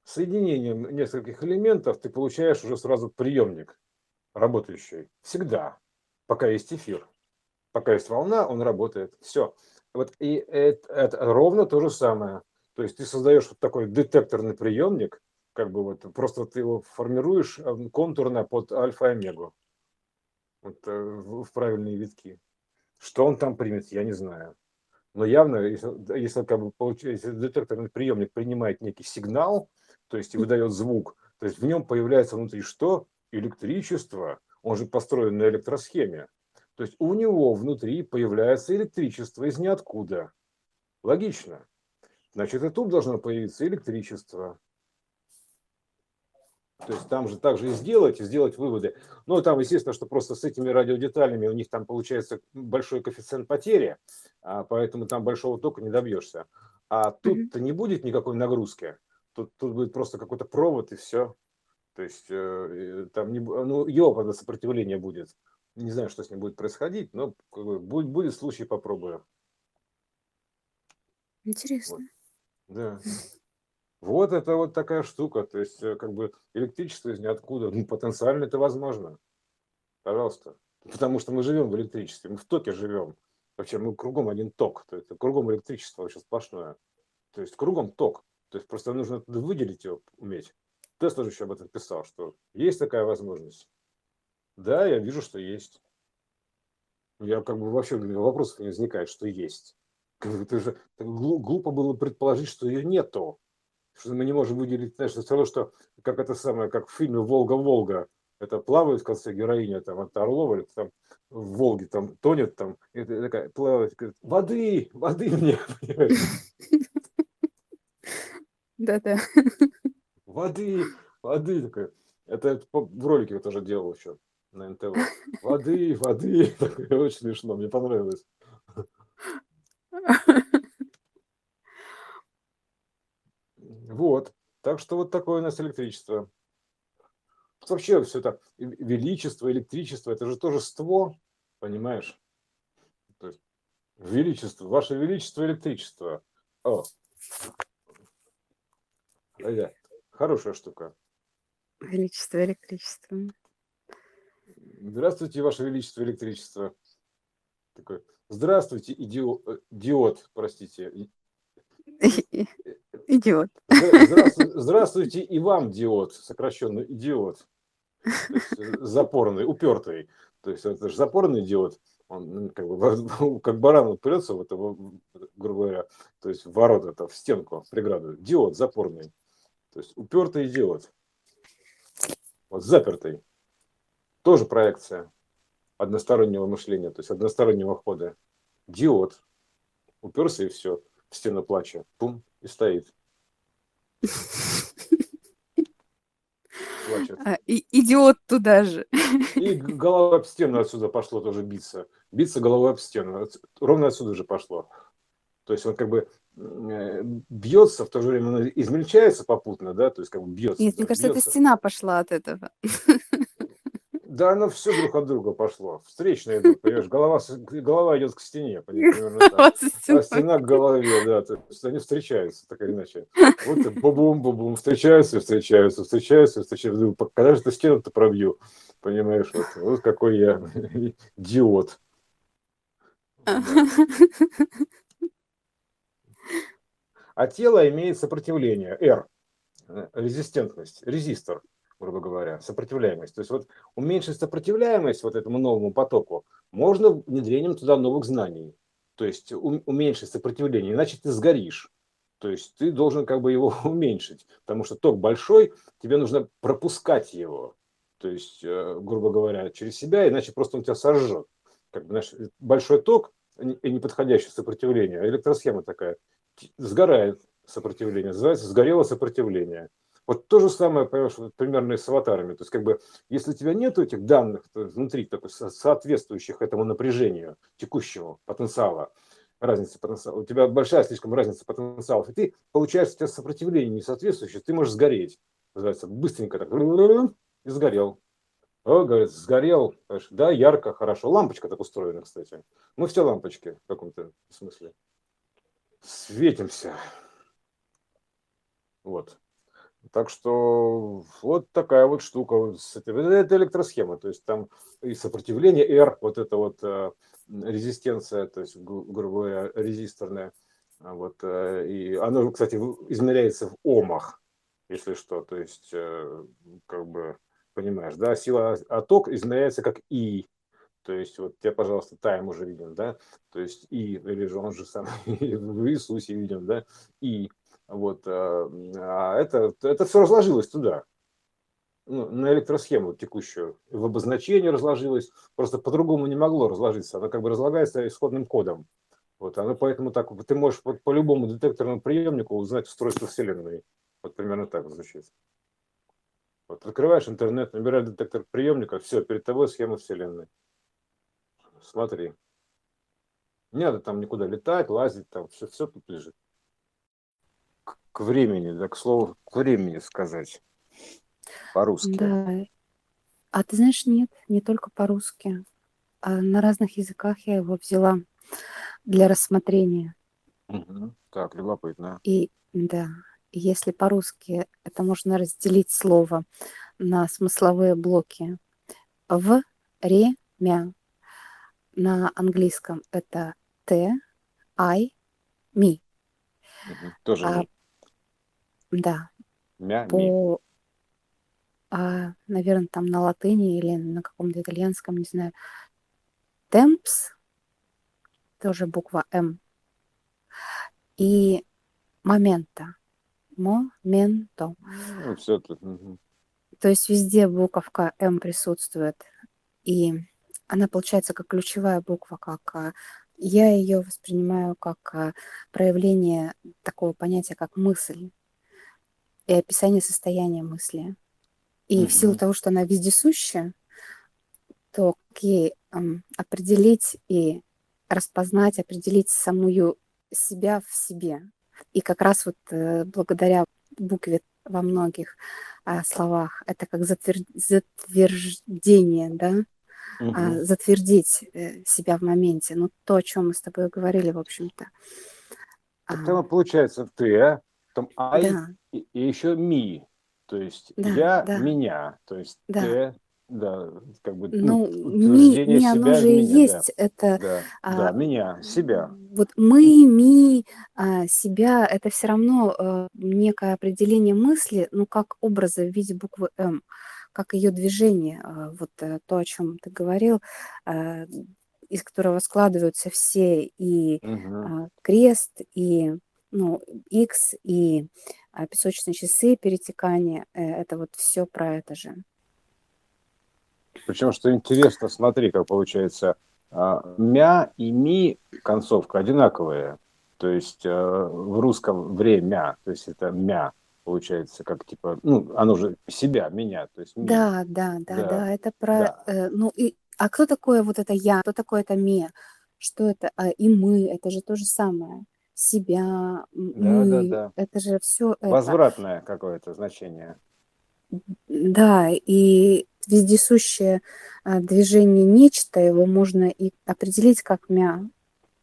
соединением нескольких элементов ты получаешь уже сразу приемник работающий. Всегда. Пока есть эфир. Пока есть волна, он работает. Все. Вот и это, это ровно то же самое. То есть ты создаешь вот такой детекторный приемник, как бы вот просто ты его формируешь э, контурно под альфа и омегу. Вот, э, в правильные витки. Что он там примет, я не знаю. Но явно, если, если, как бы, если детекторный приемник принимает некий сигнал, то есть выдает звук, то есть в нем появляется внутри что? Электричество. Он же построен на электросхеме. То есть у него внутри появляется электричество из ниоткуда. Логично. Значит, и тут должно появиться электричество. То есть там же также и сделать, и сделать выводы. Ну, там, естественно, что просто с этими радиодеталями у них там получается большой коэффициент потери, а поэтому там большого тока не добьешься. А тут-то не будет никакой нагрузки. Тут, тут будет просто какой-то провод и все. То есть э, там не, ну, йопа сопротивление будет. Не знаю, что с ним будет происходить, но как бы, будет, будет случай, попробую. Интересно. Вот. Да. Вот это вот такая штука. То есть, э, как бы электричество из ниоткуда. Ну, потенциально это возможно. Пожалуйста. Потому что мы живем в электричестве, мы в токе живем. Вообще, мы кругом один ток. То есть, кругом электричество вообще сплошное. То есть, кругом ток. То есть, просто нужно выделить его, уметь. Тесла же еще об этом писал, что есть такая возможность. Да, я вижу, что есть. Я как бы вообще вопросов не возникает, что есть. Это же глупо было предположить, что ее нету что мы не можем выделить, знаешь, все равно, что как это самое, как в фильме «Волга-Волга», это плавает в конце героиня там от Орлова, или там в Волге там тонет там, и такая плавает, говорит, воды, воды мне, Да-да. Воды, воды такая. Это в ролике я тоже делал еще на НТВ. Воды, воды. Очень смешно, мне понравилось. Вот. Так что вот такое у нас электричество. Вообще все это величество, электричество, это же тоже ство, понимаешь? То есть величество, ваше величество, электричество. О, да, хорошая штука. Величество, электричество. Здравствуйте, ваше величество, электричество. Такой, здравствуйте, идиот, э, диод, простите, Идиот. Здравствуйте, здравствуйте и вам, диод, сокращенно идиот. Есть, запорный, упертый. То есть это же запорный диод. Он как, бы, как баран упрется в это, грубо говоря, то есть в ворота, это, в стенку, в преграду. Диод запорный. То есть упертый диод. Вот запертый. Тоже проекция одностороннего мышления, то есть одностороннего хода. Диод. Уперся и все в стену плача, пум, и стоит. А, и, идиот туда же. И голова об стену отсюда пошло тоже биться. Биться головой об стену. Ровно отсюда же пошло. То есть он как бы бьется, в то же время измельчается попутно, да, то есть как бы бьется. Нет, мне кажется, бьется. эта стена пошла от этого. Да, оно все друг от друга пошло. Встречно идут, понимаешь, голова, голова идет к стене, примерно так. А стена к голове, да, то есть они встречаются, так или иначе. Вот бубум, бубум, встречаются, встречаются, встречаются, встречаются. Когда же ты стену-то пробью, понимаешь, вот, вот какой я диод. А тело имеет сопротивление, R, э, резистентность, резистор грубо говоря, сопротивляемость. То есть вот уменьшить сопротивляемость вот этому новому потоку можно внедрением туда новых знаний. То есть уменьшить сопротивление, иначе ты сгоришь. То есть ты должен как бы его уменьшить, потому что ток большой, тебе нужно пропускать его. То есть, э, грубо говоря, через себя, иначе просто он тебя сожжет. Как бы, знаешь, большой ток и неподходящее сопротивление, электросхема такая, сгорает сопротивление, называется сгорело сопротивление. Вот то же самое, понимаешь, примерно и с аватарами. То есть, как бы, если у тебя нет этих данных внутри, такой, соответствующих этому напряжению текущего потенциала, разницы потенциала, у тебя большая слишком разница потенциалов, и ты получаешь у тебя сопротивление несоответствующее, ты можешь сгореть. Называется, быстренько так, и сгорел. О, говорит, сгорел, да, ярко, хорошо. Лампочка так устроена, кстати. Мы все лампочки в каком-то смысле. Светимся. Вот. Так что вот такая вот штука. Это электросхема, то есть там и сопротивление R, вот это вот э, резистенция, то есть, грубо говоря, резисторная. Вот, э, и оно, кстати, измеряется в омах. если что. То есть, э, как бы, понимаешь, да, сила отток измеряется как И. То есть, вот тебе, пожалуйста, тайм уже виден, да, то есть И, или же он же сам в Иисусе виден, да, И. Вот, а, а это, это все разложилось туда, ну, на электросхему текущую, в обозначение разложилось, просто по-другому не могло разложиться, оно как бы разлагается исходным кодом. Вот, оно поэтому так, ты можешь по, по любому детекторному приемнику узнать устройство Вселенной. Вот примерно так звучит. Вот открываешь интернет, набираешь детектор приемника, все, перед тобой схема Вселенной. Смотри. Не надо там никуда летать, лазить, там все, все тут лежит. К, к времени, да, к слову, к времени сказать. По-русски. Да. А ты знаешь, нет, не только по-русски. А на разных языках я его взяла для рассмотрения. Угу. Так, любопытно. И да, если по-русски это можно разделить слово на смысловые блоки. В, ре, мя. На английском это т, I, ми. Угу. Тоже а, ми. Да. Мя, ми. По, а, наверное, там на латыни или на каком-то итальянском, не знаю. Temps, тоже буква М. И момента моменто. Ну, все тут. Угу. То есть везде буковка М присутствует. И она получается как ключевая буква, как а, я ее воспринимаю как а, проявление такого понятия, как мысль и описание состояния мысли. И угу. в силу того, что она вездесущая, то к ей эм, определить и распознать, определить самую себя в себе. И как раз вот э, благодаря букве во многих э, словах это как затвер... затверждение, да, угу. а, затвердить э, себя в моменте. Ну, то, о чем мы с тобой говорили, в общем-то. Там а... получается ты, а? Там I да. и, и еще ми. То есть да, я, да. меня. То есть да. ты, да, как бы ну, ми, ми оно же и есть, да. это... Да, а, да, меня, себя. Вот мы, ми, а, себя, это все равно а, некое определение мысли, ну, как образа в виде буквы М, как ее движение, а, вот а, то, о чем ты говорил, а, из которого складываются все и угу. крест, и ну, X, и песочные часы, перетекания, это вот все про это же. Причем, что интересно, смотри, как получается, мя и ми концовка одинаковые. То есть э, в русском время, то есть это мя получается, как типа, ну, оно же себя, меня, то есть. Да, да, да, да, да, это про, да. Э, ну, и, а кто такое вот это я, кто такое это ме, что это, а, и мы, это же то же самое, себя, да, мы, да, да. это же все Возвратное это. какое-то значение. Да, и вездесущее а, движение нечто, его можно и определить как мя.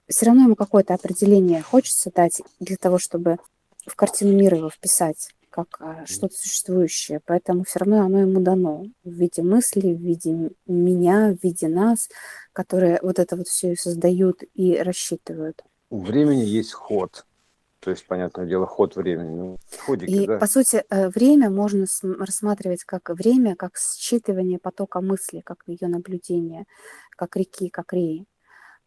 Все равно ему какое-то определение хочется дать для того, чтобы в картину мира его вписать как а, что-то существующее. Поэтому все равно оно ему дано в виде мысли, в виде меня, в виде нас, которые вот это вот все и создают и рассчитывают. У времени есть ход. То есть, понятное дело, ход времени. Ну, ходики, и, да? по сути, э, время можно рассматривать как время, как считывание потока мысли, как ее наблюдение, как реки, как реи.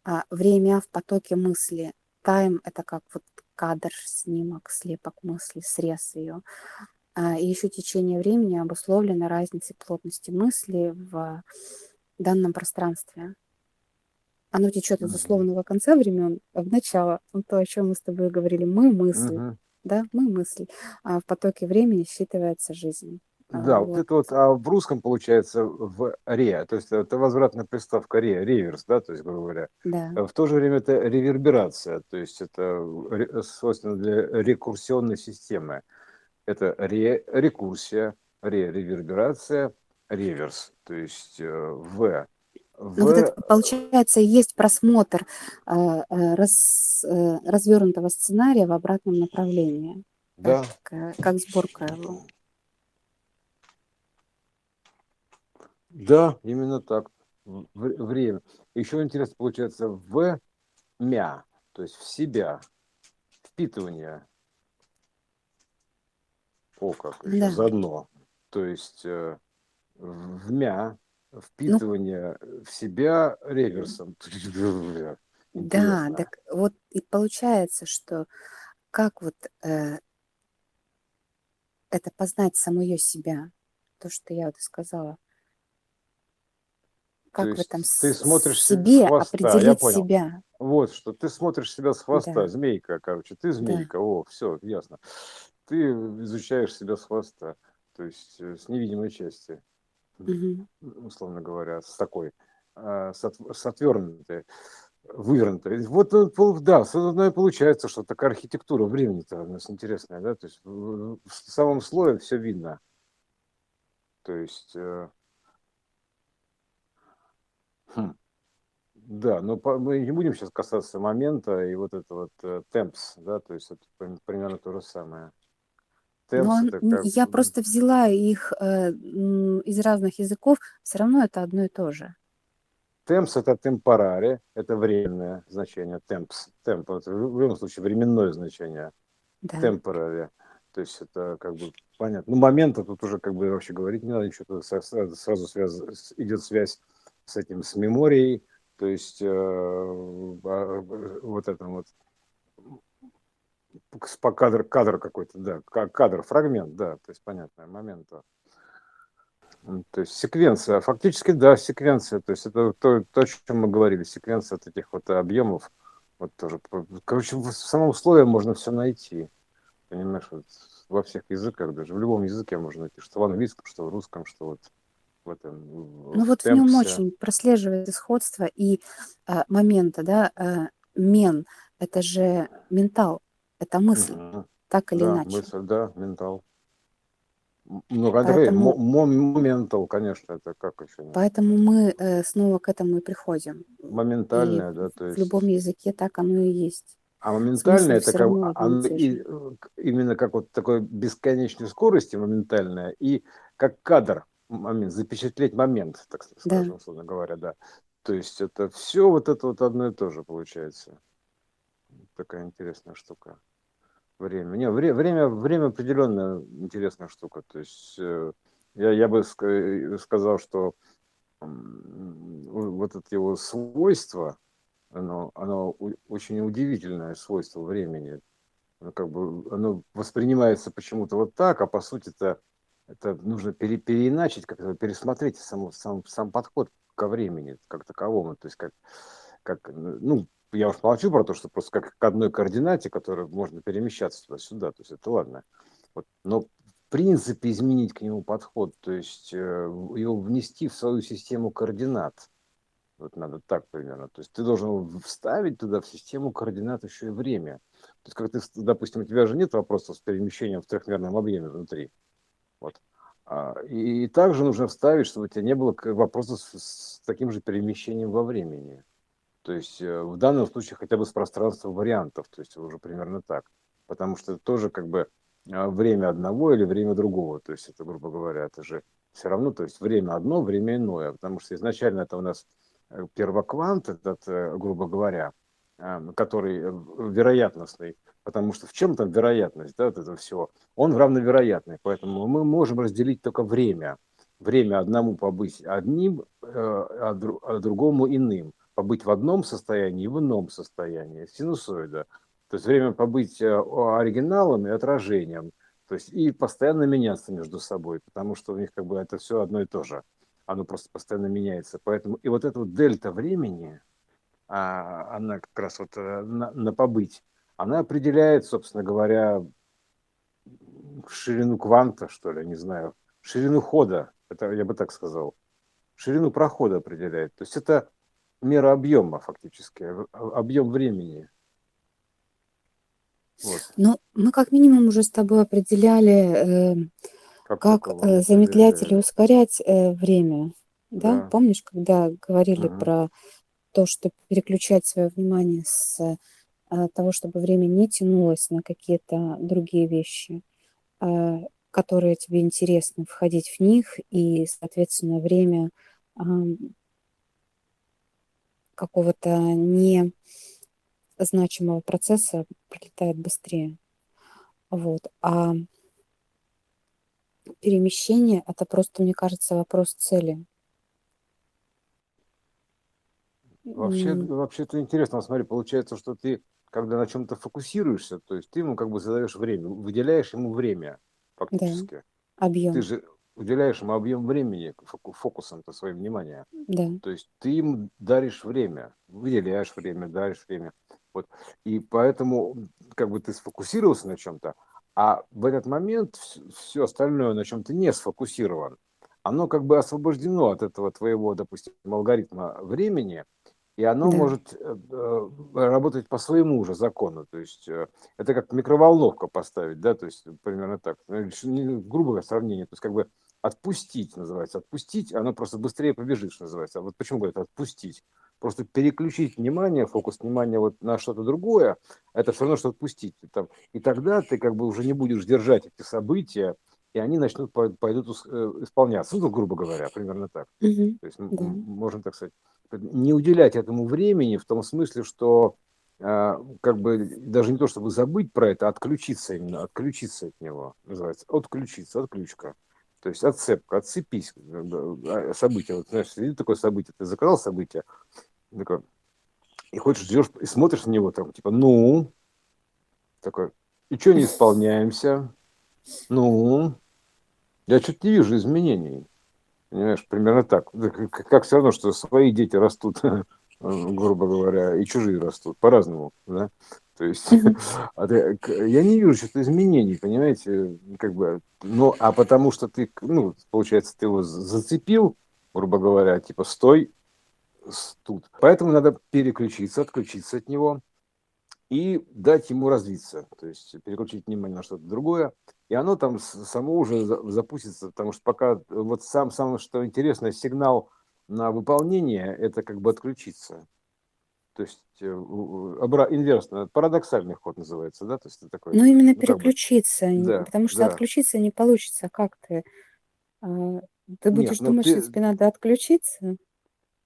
А время в потоке мысли. Тайм – это как вот кадр, снимок, слепок мысли, срез ее. А, и еще течение времени обусловлено разницей плотности мысли в данном пространстве оно течет из условного конца времен в начало. То, о чем мы с тобой говорили, мы мысли, uh-huh. да, мы мысли, а в потоке времени считывается жизнь. А, да, вот, вот это вот, а в русском получается в ре, то есть это возвратная приставка ре, реверс, да, то есть, грубо говоря. Да. В то же время это реверберация, то есть это свойственно для рекурсионной системы. Это ре, рекурсия, ре, реверберация, реверс, то есть э, в в... Ну, вот это, получается, есть просмотр э, э раз, э, развернутого сценария в обратном направлении. Да. Как, э, как сборка его. Да, именно так. В, время. Еще интересно получается в мя, то есть в себя, впитывание. О, как еще Да. заодно. То есть э, вмя, Ну, впитывание в себя реверсом. да, Интересно. так вот и получается, что как вот э, это познать самое себя, то, что я вот и сказала, То как в этом ты смотришь себе хвоста, я определить понял. себя. Вот что, ты смотришь себя с хвоста, Да, змейка, короче, ты да. змейка, о, все, ясно. Ты изучаешь себя с хвоста, то есть э, с невидимой части, Мгм. условно говоря, с такой, а, с, от- с отвернутой, вывернутой. Вот, да, соответственно, и получается, что такая архитектура времени-то у нас интересная, да, то есть в, в самом слое все видно, то есть, э, хм, да, но по- мы не будем сейчас касаться момента и вот это вот э, темпс, да, то есть это прим- примерно то же самое. Но Темпс он- это н- как я просто взяла их э, из разных языков, все равно это одно и то же. темпс это темпораре, это временное значение, темпс, темп, это в любом случае временное значение, Да. то есть это как бы понятно. Ну, момента тут уже как бы вообще говорить не надо, ничего, сразу, связ- идет связь с этим, с меморией, то есть э, а, вот это вот кадр, кадр какой-то, да, ка- кадр, фрагмент, да, то есть понятно, момент. То есть секвенция, фактически, да, секвенция, то есть это то, то, о чем мы говорили, секвенция от этих вот объемов, вот тоже, короче, в самом слое можно все найти, понимаешь, вот во всех языках, даже в любом языке можно найти, что в английском, что в русском, что вот в этом, в Ну в вот в нем очень прослеживается сходство и э, момента, да, э, мен, это же ментал, это мысль, Мгм. так или Да, иначе. мысль, да, ментал. Ну, Андрей, Поэтому, моментал, конечно, это как еще? не- поэтому мы э, снова к этому и приходим. И Моментальное, да, в то в любом есть языке так оно и есть. А моментальное это как а- и оно и, именно как вот такой бесконечной скорости моментальное и как кадр момент запечатлеть момент, так с- Да, скажем, условно говоря, да. То есть это все вот это вот одно и то же получается. Такая интересная штука. Время. Не, вре- время, время определенная интересная штука. То есть э, я, я бы ска- сказал, что вот это его свойство, оно, оно очень удивительное свойство времени. Оно как бы оно воспринимается почему-то вот так, а по сути это, нужно пере, переиначить, как-то пересмотреть сам, сам, сам подход ко времени как таковому. То есть как, как, ну, я уж молчу про то, что просто как к одной координате, которая можно перемещаться туда-сюда, то есть это ладно. Вот. Но в принципе изменить к нему подход, то есть э, его внести в свою систему координат, вот надо так примерно. То есть ты должен вставить туда в систему координат еще и время. То есть, как ты, допустим, у тебя же нет вопросов с перемещением в трехмерном объеме внутри. Вот. А, И, также нужно вставить, чтобы у тебя не было вопросов с, с таким же перемещением во времени. То есть э, в данном случае хотя бы с пространством вариантов, то есть уже примерно так. Потому что это тоже как бы а, время одного или время другого. То есть это, грубо говоря, это же все равно, то есть время одно, время иное. Потому что изначально это у нас э, первоквант, этот, э, грубо говоря, который э, вероятностный, потому что в чем там вероятность, да, вот этого всего, он равновероятный, поэтому мы можем разделить только время. Время одному побыть одним, э, а, а другому иным. Побыть в одном состоянии и в ином состоянии. Синусоида. То есть время побыть э, оригиналом и отражением. То есть и постоянно меняться между собой, потому что у них как бы это все одно и то же. Оно просто постоянно меняется. Поэтому и вот эта вот дельта времени, а, она как раз вот э, на, на побыть, она определяет, собственно говоря, ширину кванта, что ли, не знаю, ширину хода, это я бы так сказал, ширину прохода определяет. То есть это мера объема фактически, а- объем времени. Вот. Ну, мы как минимум уже с тобой определяли, э, Как как э, замедлять или ускорять э, время. Да, Да. помнишь, когда говорили Мгм. про то, что переключать свое внимание с э, того, чтобы время не тянулось на какие-то другие вещи, э, которые тебе интересны, входить в них, и, соответственно, время какого-то незначимого процесса пролетает быстрее. Вот. А перемещение– это просто, мне кажется, вопрос цели. Вообще, вообще это интересно. Смотри, получается, что ты, когда на чем-то фокусируешься, то есть ты ему как бы задаешь время, выделяешь ему время фактически. Да, объем. Ты же уделяешь ему объем времени фокусом то своим вниманием. Да. То есть ты ему даришь время, выделяешь время, даришь время. Вот. И поэтому как бы ты сфокусировался на чем-то, а в этот момент все остальное, на чем ты не сфокусирован, оно как бы освобождено от этого твоего, допустим, алгоритма времени, и оно да. может э, э, работать по своему же закону. То есть э, это как микроволновка поставить, да, то есть примерно так. Ну, грубое сравнение. То есть как бы отпустить называется. Отпустить, оно просто быстрее побежит, называется. А вот почему говорят отпустить? Просто переключить внимание, фокус внимания вот на что-то другое, это все равно, что отпустить. Там, и тогда ты как бы уже не будешь держать эти события, и они начнут пойдут исполняться. Ну, грубо говоря, примерно так. Угу. То есть, да. можно так сказать, не уделять этому времени в том смысле, что а, как бы даже не то, чтобы забыть про это, а отключиться именно, отключиться от него, называется, отключиться, отключка. То есть отцепка, отцепись а, события. Вот, знаешь, сидит такое событие, ты заказал событие, такое, и хочешь, ждешь, и смотришь на него, там, типа, ну, такой, и что не исполняемся? Ну, я что-то не вижу изменений. Понимаешь, примерно так. Как, все равно, что свои дети растут, грубо говоря, и чужие растут по-разному, да. То есть а я не вижу что-то изменений, понимаете, как бы, ну, а потому что ты, ну, получается, ты его зацепил, грубо говоря, типа, стой тут. Поэтому надо переключиться, отключиться от него и дать ему развиться, то есть переключить внимание на что-то другое, и оно там само уже запустится, потому что пока вот сам самое что интересное сигнал на выполнение это как бы отключиться. То есть э, обра- инверсно, парадоксальный ход называется, да? То есть это такой, Ну, именно ну, как бы, переключиться, да, потому что да. отключиться не получится. Как ты? Ты Нет, будешь ну думать, что ты, тебе надо отключиться?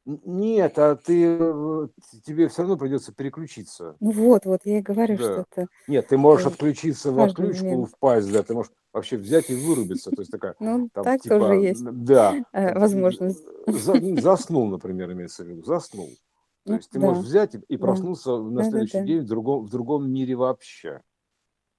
Нет, а ты, э, тебе все равно придется переключиться. Ну вот, вот я и говорю, что Да. это Нет, ты можешь э, отключиться в отключку, момент. впасть, да, ты можешь вообще взять и вырубиться. То есть такая, Ну, там, так тоже типа, есть м, да, э, возможность. за- заснул, например, имеется в виду, заснул. То Ну, есть ты можешь да, взять и и да, проснуться на да, да, следующий да, день в другом, в другом мире вообще.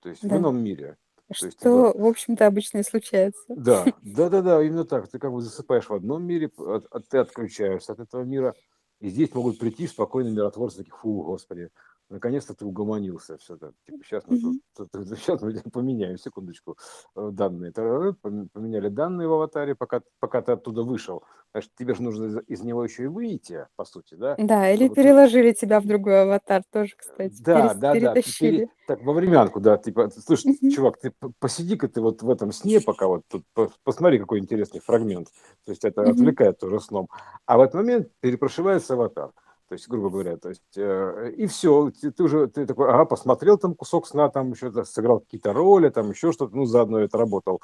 То есть в да. ином мире. То есть, типа, Что, в общем-то, обычно и случается. да, да, да, да, именно так. Ты как бы засыпаешь в одном мире, от- от- ты отключаешься от этого мира, и здесь могут прийти спокойные миротворцы, такие, фу, господи, наконец-то ты угомонился. Все, да, типа, сейчас мы, тут, тут- сейчас мы поменяем, секундочку, э, данные. Пом- Поменяли данные в аватаре, пока, пока ты оттуда вышел. Значит, тебе же нужно из, из него еще и выйти, по сути, да? Да, или Чтобы ты... переложили тебя в другой аватар тоже, кстати, Да, перес- да, да, ты пере- перетащили. так, во времянку, да, типа, слушай, Мгм. чувак, ты посиди-ка ты вот в этом сне, пока вот тут, по- посмотри, какой интересный фрагмент, то есть это Мгм. отвлекает тоже сном, а в этот момент перепрошивается аватар, то есть, грубо говоря, то есть, э, и все, ты, ты уже, ты такой, ага, посмотрел там кусок сна, там еще да, сыграл какие-то роли, там еще что-то, ну, заодно это работал,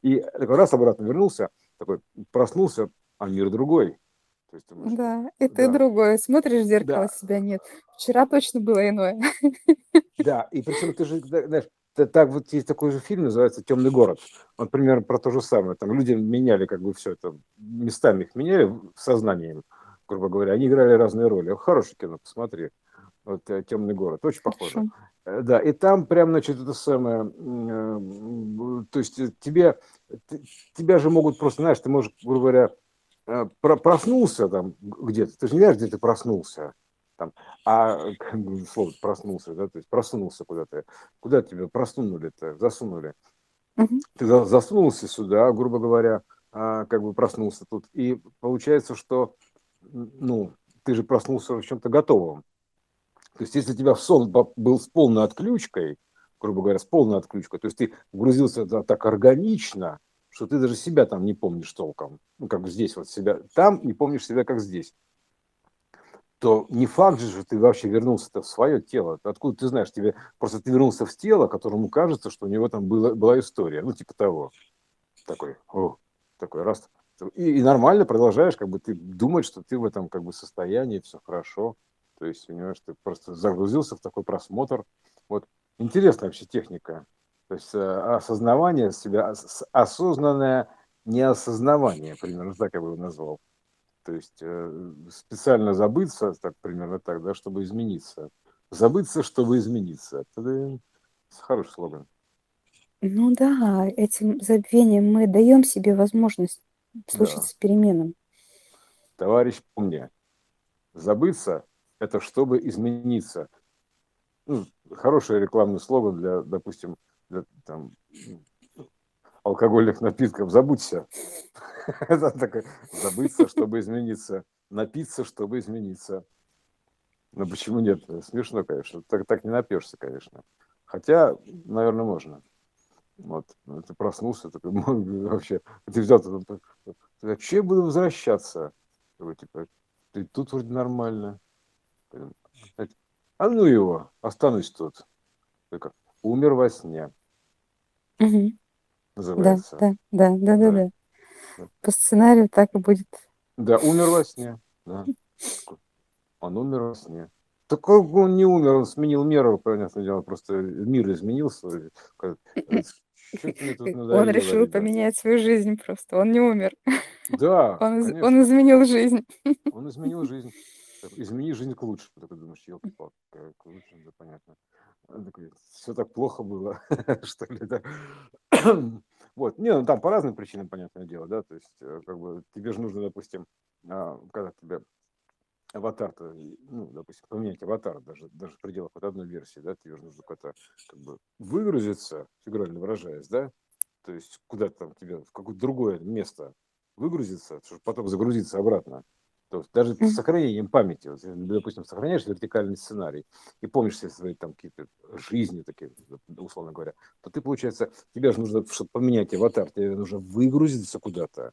и такой раз обратно вернулся, такой, проснулся, а мир другой, то есть, думаешь, Да, и ты да, другой. Смотришь в зеркало, да, себя нет. Вчера точно было иное. Да, и причем ты же, знаешь, так вот есть такой же фильм, называется «Темный город». Он примерно про то же самое. Там люди меняли как бы все это, местами их меняли в сознании, грубо говоря. Они играли разные роли. Хорошее кино, посмотри. Вот э, «Темный город». Очень похоже. Хорошо. Э, Да, и там прям, значит, это самое, э, то есть тебе, ты- тебя же могут просто, знаешь, ты можешь, грубо говоря, э, про- проснулся там где-то, ты же не знаешь, где ты проснулся, там, а слово проснулся, да, то есть просунулся куда-то, куда тебя просунули-то, засунули, Мгм. ты за- засунулся сюда, грубо говоря, а, как бы проснулся тут, и получается, что, ну, ты же проснулся в чем-то готовом, то есть, если у тебя сон был с полной отключкой, грубо говоря, с полной отключкой, то есть ты погрузился туда так органично, что ты даже себя там не помнишь толком. Ну, как здесь вот себя, там не помнишь себя, как здесь. То не факт же, что ты вообще вернулся в свое тело. Откуда ты знаешь? Тебе просто ты вернулся в тело, которому кажется, что у него там было, была история. Ну, типа того. Такой, о, такой раз. И, и нормально продолжаешь, как бы ты думать, что ты в этом как бы состоянии, все хорошо. То есть, понимаешь, ты просто загрузился в такой просмотр. Вот интересная вообще техника. То есть э, осознавание себя, осознанное неосознавание, примерно так я бы его назвал. То есть э, специально забыться, так примерно так, да, чтобы измениться. Забыться, чтобы измениться. Это хороший слоган. Ну да, этим забвением мы даем себе возможность случиться да. переменам. Товарищ, помни, забыться – это чтобы измениться. Ну, хороший рекламный слоган для, допустим, для, там, алкогольных напитков. Забудься. Это такое, забыться, чтобы измениться. Напиться, чтобы измениться. Но почему нет? Смешно, конечно. Так, так не напьешься, конечно. Хотя, наверное, можно. Вот, ну, ты проснулся, такой, вообще, ты взял, ты, ты, ты, че я буду возвращаться? Такой, типа, ты тут вроде нормально. А ну его, останусь тут. Только умер во сне. Угу. Называется. Да, да, да, да, да, да. По сценарию так и будет. Да, умер во сне. Да. Он умер во сне. Так он не умер, он сменил меру, понятное дело, просто мир изменился. Он решил поменять свою жизнь просто, он не умер. Да, он, он изменил жизнь. Он изменил жизнь. Измени жизнь к лучшему. Ты думаешь, елки-палки, к лучшему, да, понятно. Все так плохо было, что ли, да. Вот, не, ну там по разным причинам, понятное дело, да, то есть, э, как бы, тебе же нужно, допустим, а, когда тебе аватар, ну, допустим, поменять аватар даже, даже в пределах вот одной версии, да, тебе же нужно как-то как бы выгрузиться, фигурально выражаясь, да, то есть куда-то там тебе в какое-то другое место выгрузиться, чтобы потом загрузиться обратно. То есть даже с сохранением памяти, вот, допустим, сохраняешь вертикальный сценарий и помнишь все свои там какие-то жизни такие, условно говоря, то ты, получается, тебе же нужно, чтобы поменять аватар, тебе нужно выгрузиться куда-то,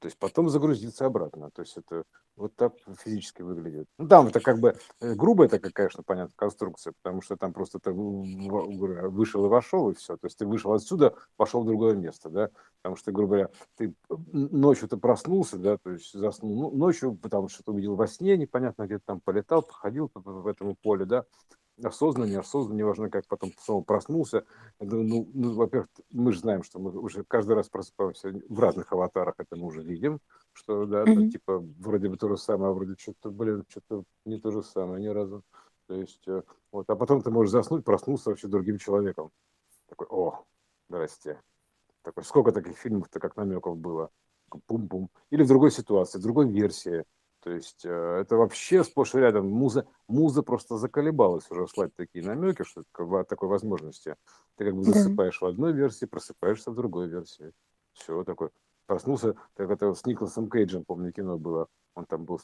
то есть потом загрузиться обратно. То есть это вот так физически выглядит. Ну, там это как бы э, грубая такая, конечно, понятная конструкция, потому что там просто ты вышел и вошел, и все. То есть ты вышел отсюда, пошел в другое место, да, потому что, грубо говоря, ты ночью ты проснулся, да, то есть заснул ну, ночью, потому что ты увидел во сне, непонятно, где-то там полетал, походил по, по, по этому полю, да, осознанно, неосознанно, неважно, как потом снова проснулся. Я думаю, ну, ну, во-первых, мы же знаем, что мы уже каждый раз просыпаемся в разных аватарах, это мы уже видим, что, да, mm-hmm. это, типа, вроде бы то же самое, а вроде что-то, блин, что-то не то же самое ни разу. То есть, э, вот, а потом ты можешь заснуть, проснуться вообще другим человеком. Такой, о, здрасте. Такой, сколько таких фильмов-то, как намеков было? Пум-пум. Или в другой ситуации, в другой версии. То есть э, это вообще сплошь и рядом. Муза, муза просто заколебалась уже слать такие намеки, что от такой возможности. Ты как бы засыпаешь да. в одной версии, просыпаешься в другой версии. Все, такой. Проснулся, как это с Николасом Кейджем, помню, кино было. Он там был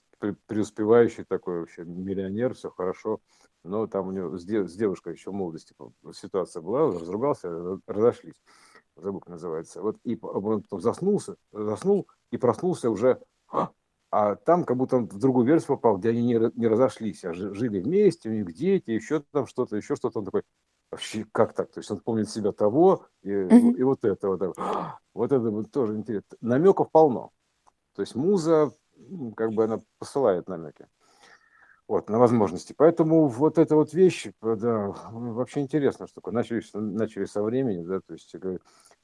преуспевающий такой вообще миллионер, все хорошо. Но там у него с, дев, с девушкой еще в молодости ситуация была, разругался, разошлись. Забыл, как называется. Вот и он потом заснулся, заснул и проснулся уже «А, а там как будто он в другую версию попал, где они не, не разошлись, а жили вместе, у них дети, еще там что-то, еще что-то. Он такой, вообще, как так? То есть он помнит себя того и, mm-hmm. и вот этого. Так, вот это вот тоже интересно. Намеков полно. То есть муза, как бы она посылает намеки. Вот, на возможности. Поэтому вот эта вот вещь, да, вообще интересно, что такое. Начали, начали со времени, да, то есть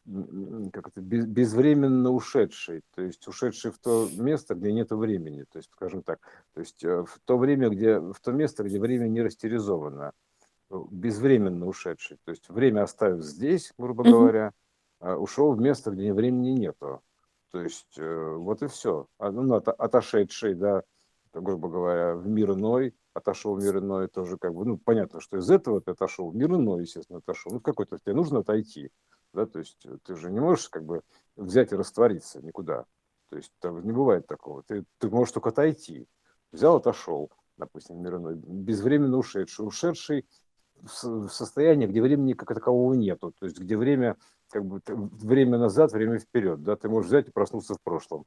как это, безвременно ушедший, то есть ушедший в то место, где нет времени, то есть, скажем так, то есть э, в то время, где, в то место, где время не растеризовано, э, безвременно ушедший, то есть время оставив здесь, грубо говоря, а ушел в место, где времени нету, то есть э, вот и все, а, ну, отошедший, да, грубо говоря, в мир иной, отошел в мир иной, тоже как бы, ну, понятно, что из этого ты отошел в мир иной, естественно, отошел, ну, какой-то тебе нужно отойти, да, то есть э, ты же не можешь как бы взять и раствориться никуда. То есть там не бывает такого. Ты, ты можешь только отойти. Взял, отошел, допустим, мирной, безвременно ушедший. Ушедший в состоянии, где времени как такового нету. То есть где время как бы время назад, время вперед, да, ты можешь взять и проснуться в прошлом.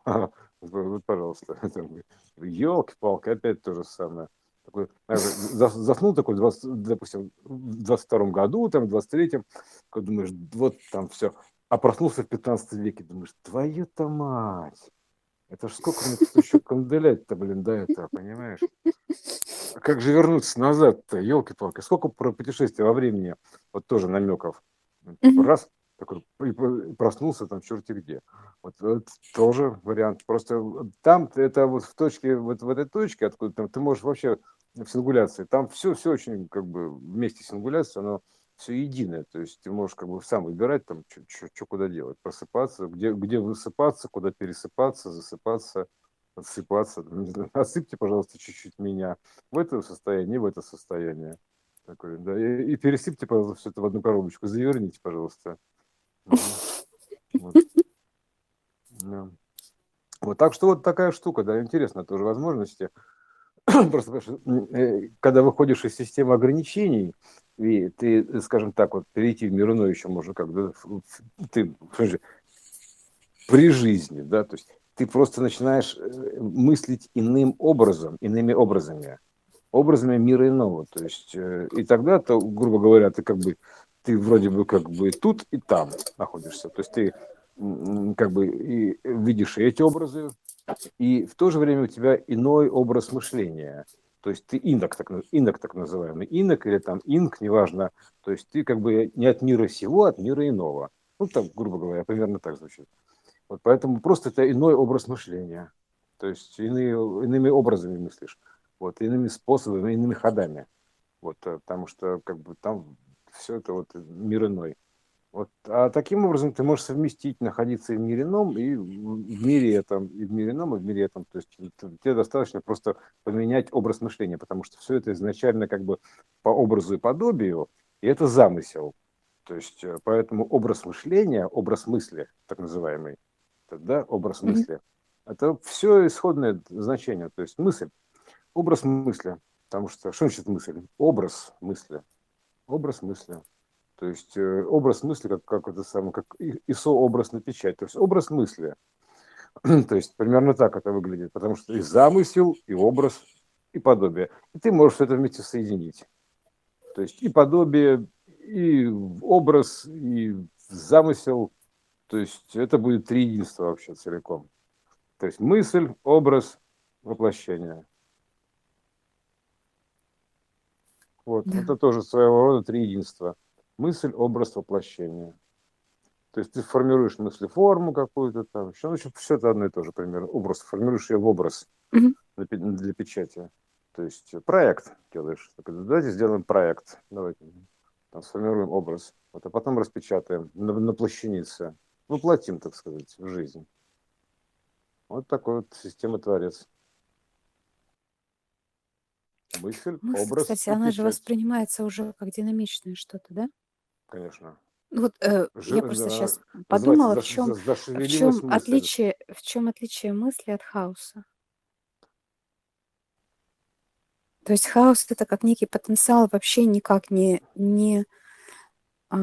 Вот, пожалуйста. Елки-палки, опять то же самое такой, заснул такой, 20, допустим, в 22 году, там, в 23-м, думаешь, вот там все, а проснулся в 15 веке, думаешь, твою-то мать, это ж сколько мне тут еще канделять-то, блин, до этого, понимаешь? А как же вернуться назад-то, елки-палки, сколько про путешествия во времени, вот тоже намеков. Типа раз, такой, и проснулся там черти где. Вот, вот тоже вариант. Просто там это вот в точке, вот в этой точке, откуда там, ты можешь вообще в сингуляции, там все, все очень как бы вместе сингуляции, оно все единое. То есть ты можешь как бы сам выбирать там, что куда делать, просыпаться, где, где высыпаться, куда пересыпаться, засыпаться, отсыпаться. Отсыпьте, пожалуйста, чуть-чуть меня в это состояние, в это состояние. Такое, да, и, и пересыпьте, пожалуйста, все это в одну коробочку, заверните, пожалуйста. Вот. Так что вот такая штука, да, интересная тоже возможности. Просто, э, когда выходишь из системы ограничений, и ты, скажем так, вот перейти в мир иной еще можно как бы, ты при жизни, да, то есть ты просто начинаешь э, мыслить иным образом, иными образами, образами мира иного, то есть э, и тогда, то, грубо говоря, ты как бы ты вроде бы как бы тут и там находишься. То есть ты как бы и видишь эти образы, и в то же время у тебя иной образ мышления. То есть ты инок так, инок так называемый, инок или там инк, неважно. То есть ты как бы не от мира сего, а от мира иного. Ну, там, грубо говоря, примерно так звучит. Вот поэтому просто это иной образ мышления. То есть иные, иными образами мыслишь, вот, иными способами, иными ходами. Вот, э, потому что как бы там все это вот мир иной. Вот. А таким образом ты можешь совместить, находиться и в мире ином, и в мире этом, и в мире ином, и в мире этом. То есть тебе достаточно просто поменять образ мышления, потому что все это изначально как бы по образу и подобию, и это замысел. То есть э, поэтому образ мышления, образ мысли, так называемый, да, образ мысли, mm-hmm. это все исходное значение, то есть мысль, образ мысли. Потому что что значит мысль? Образ мысли образ мысли. То есть э, образ мысли, как, как это самое, как ИСО-образ на печать. То есть образ мысли. То есть примерно так это выглядит. Потому что и замысел, и образ, и подобие. И ты можешь это вместе соединить. То есть и подобие, и образ, и замысел. То есть это будет три единства вообще целиком. То есть мысль, образ, воплощение. Вот, да. это тоже своего рода три единства. Мысль, образ, воплощение. То есть ты формируешь мыслеформу какую-то там, еще, ну, все это одно и то же, примерно, образ, формируешь ее в образ угу. для, для печати. То есть проект делаешь. Давайте сделаем проект. Давайте там, сформируем образ. Вот, а потом распечатаем на, на плащанице. Воплотим, так сказать, в жизнь. Вот такой вот система творец мысль, Мысль, образ кстати, и она же печать. воспринимается уже как динамичное что-то, да? Конечно. Вот э, я просто да, сейчас называется, подумала, в заш- чем, за- в зашевелилась чем мысль. отличие, в чем отличие мысли от хаоса. То есть хаос это как некий потенциал вообще никак не, не, а,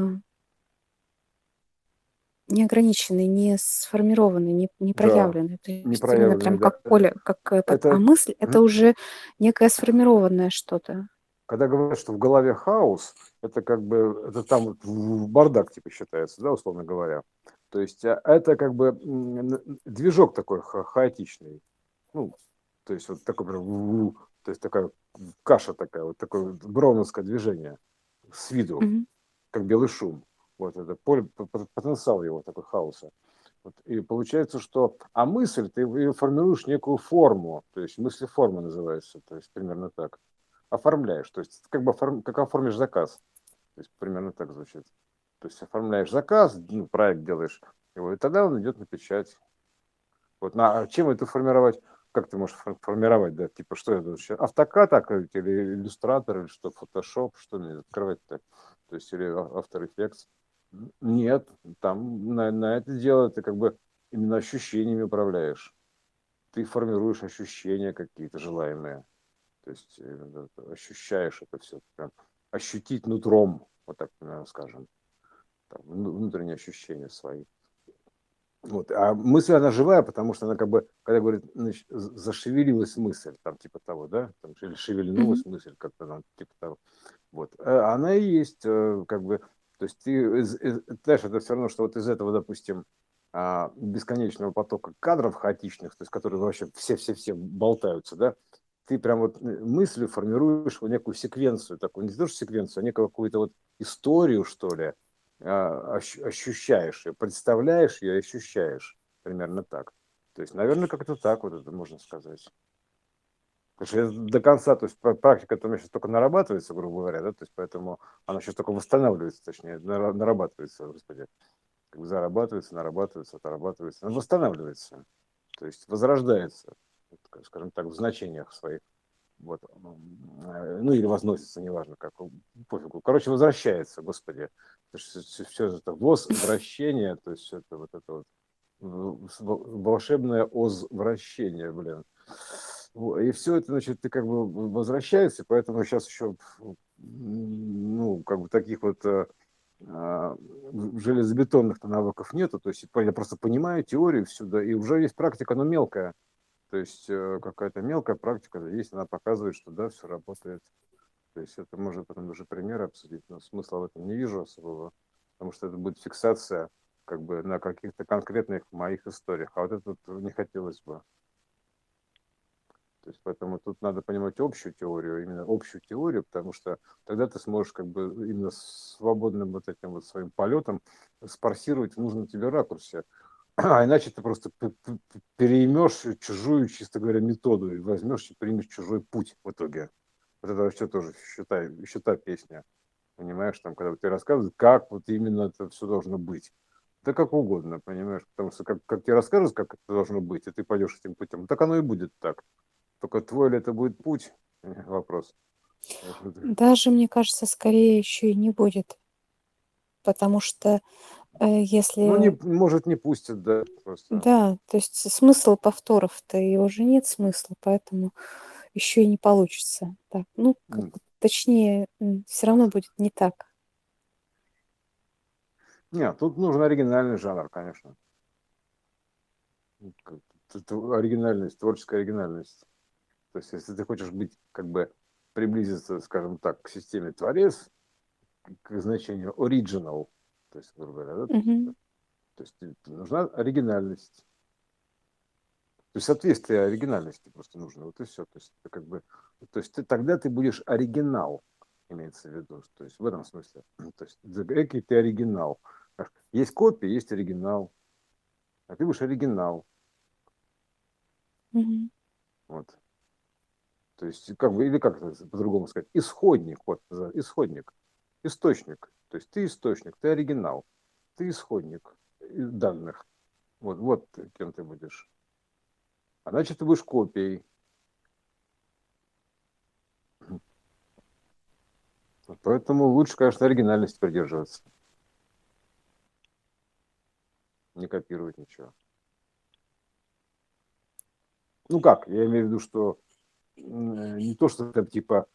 неограниченный, не сформированный, не, не Да, проявленный. То не проявленный, прям да. как поле, как. А Это, мысль это м, уже некое сформированное что-то. когда говорят, что в голове хаос, это как бы, это там бардак типа считается, да, условно говоря. То есть а, это как бы движок такой ха- хаотичный. Ну, то есть вот такой прям, то есть такая каша такая, вот такое броуновское движение с виду. Мгм. как белый шум. Вот это поле, потенциал его такой хаоса. Вот, и получается, что... А мысль, ты формируешь некую форму, то есть мыслеформа называется, то есть примерно так. Оформляешь, то есть как бы оформ, как оформишь заказ. То есть примерно так звучит. То есть оформляешь заказ, ну, проект делаешь его, и тогда он идет на печать. Вот, на, а чем это формировать? Как ты можешь фор- формировать, да? Типа, что это вообще? Автокад так, или иллюстратор, или что, фотошоп, что мне открывать так? То есть, или а- After Effects? Нет, там на, на это дело ты как бы именно ощущениями управляешь. Ты формируешь ощущения какие-то желаемые. То есть э, это, ощущаешь это все. Прям ощутить нутром, вот так, наверное, скажем. Там, вну- внутренние ощущения свои. Вот. А мысль, она живая, потому что она как бы, когда говорит, значит, зашевелилась мысль, там типа того, да, там, или шевельнулась мысль, как-то там, типа того. Вот. А Она и есть, э, как бы, то есть ты, знаешь, это все равно, что вот из этого, допустим, а, бесконечного потока кадров хаотичных, то есть которые вообще все-все-все болтаются, да, ты прям вот э, мыслью формируешь некую секвенцию, такую, не то что секвенцию, а некую какую-то вот историю, что ли, а, ощущаешь ее, представляешь ее ощущаешь. Примерно так. То есть, наверное, как-то так вот это можно сказать. Потому до конца, то есть практика у меня сейчас только нарабатывается, грубо говоря, да, то есть поэтому она сейчас только восстанавливается, точнее, нарабатывается, господи, как бы зарабатывается, нарабатывается, отрабатывается, она восстанавливается, то есть возрождается, скажем так, в значениях своих, вот, ну или возносится, неважно как, пофигу, короче, возвращается, господи, то есть все это возвращение, то есть это вот это вот волшебное озвращение, блин. И все это, значит, ты как бы возвращается, поэтому сейчас еще, ну, как бы таких вот э, а, железобетонных навыков нету, то есть я просто понимаю теорию всю, да, и уже есть практика, но мелкая, то есть э, какая-то мелкая практика есть, она показывает, что да, все работает. То есть это можно потом уже примеры обсудить, но смысла в этом не вижу особого, потому что это будет фиксация как бы на каких-то конкретных моих историях, а вот это не хотелось бы. То есть поэтому тут надо понимать общую теорию, именно общую теорию, потому что тогда ты сможешь как бы именно свободным вот этим вот своим полетом спарсировать в нужном тебе ракурсе. А иначе ты просто переймешь чужую, чисто говоря, методу и возьмешь и примешь чужой путь в итоге. Вот это вообще тоже считай, считай песня. Понимаешь, там, когда ты рассказывают, как вот именно это все должно быть. Да как угодно, понимаешь, потому что как, как тебе расскажут, как это должно быть, и ты пойдешь этим путем, так оно и будет так. Только твой ли это будет путь? Вопрос. Даже, мне кажется, скорее еще и не будет. Потому что э, если... Ну, не, может, не пустят, да. Просто. Да, то есть смысл повторов-то и уже нет смысла, поэтому еще и не получится. Так, ну, как, mm. точнее, все равно будет не так. Нет, тут нужен оригинальный жанр, конечно. Это оригинальность, творческая оригинальность. То есть, если ты хочешь быть, как бы, приблизиться, скажем так, к системе творец, к значению original, то есть, грубо говоря, да? Mm-hmm. То есть, нужна оригинальность. То есть, соответствие оригинальности просто нужно. Вот и все. То есть, как бы, то есть, ты, тогда ты будешь оригинал, имеется в виду. То есть, в этом смысле. То есть, экий ты оригинал. Есть копия, есть оригинал. А ты будешь оригинал. Mm-hmm. Вот. То есть, как бы, или как по-другому сказать, исходник, вот, исходник, источник. То есть ты источник, ты оригинал, ты исходник данных. Вот, вот кем ты будешь. А значит, ты будешь копией. Поэтому лучше, конечно, оригинальности придерживаться. Не копировать ничего. Ну как, я имею в виду, что не то, что там типа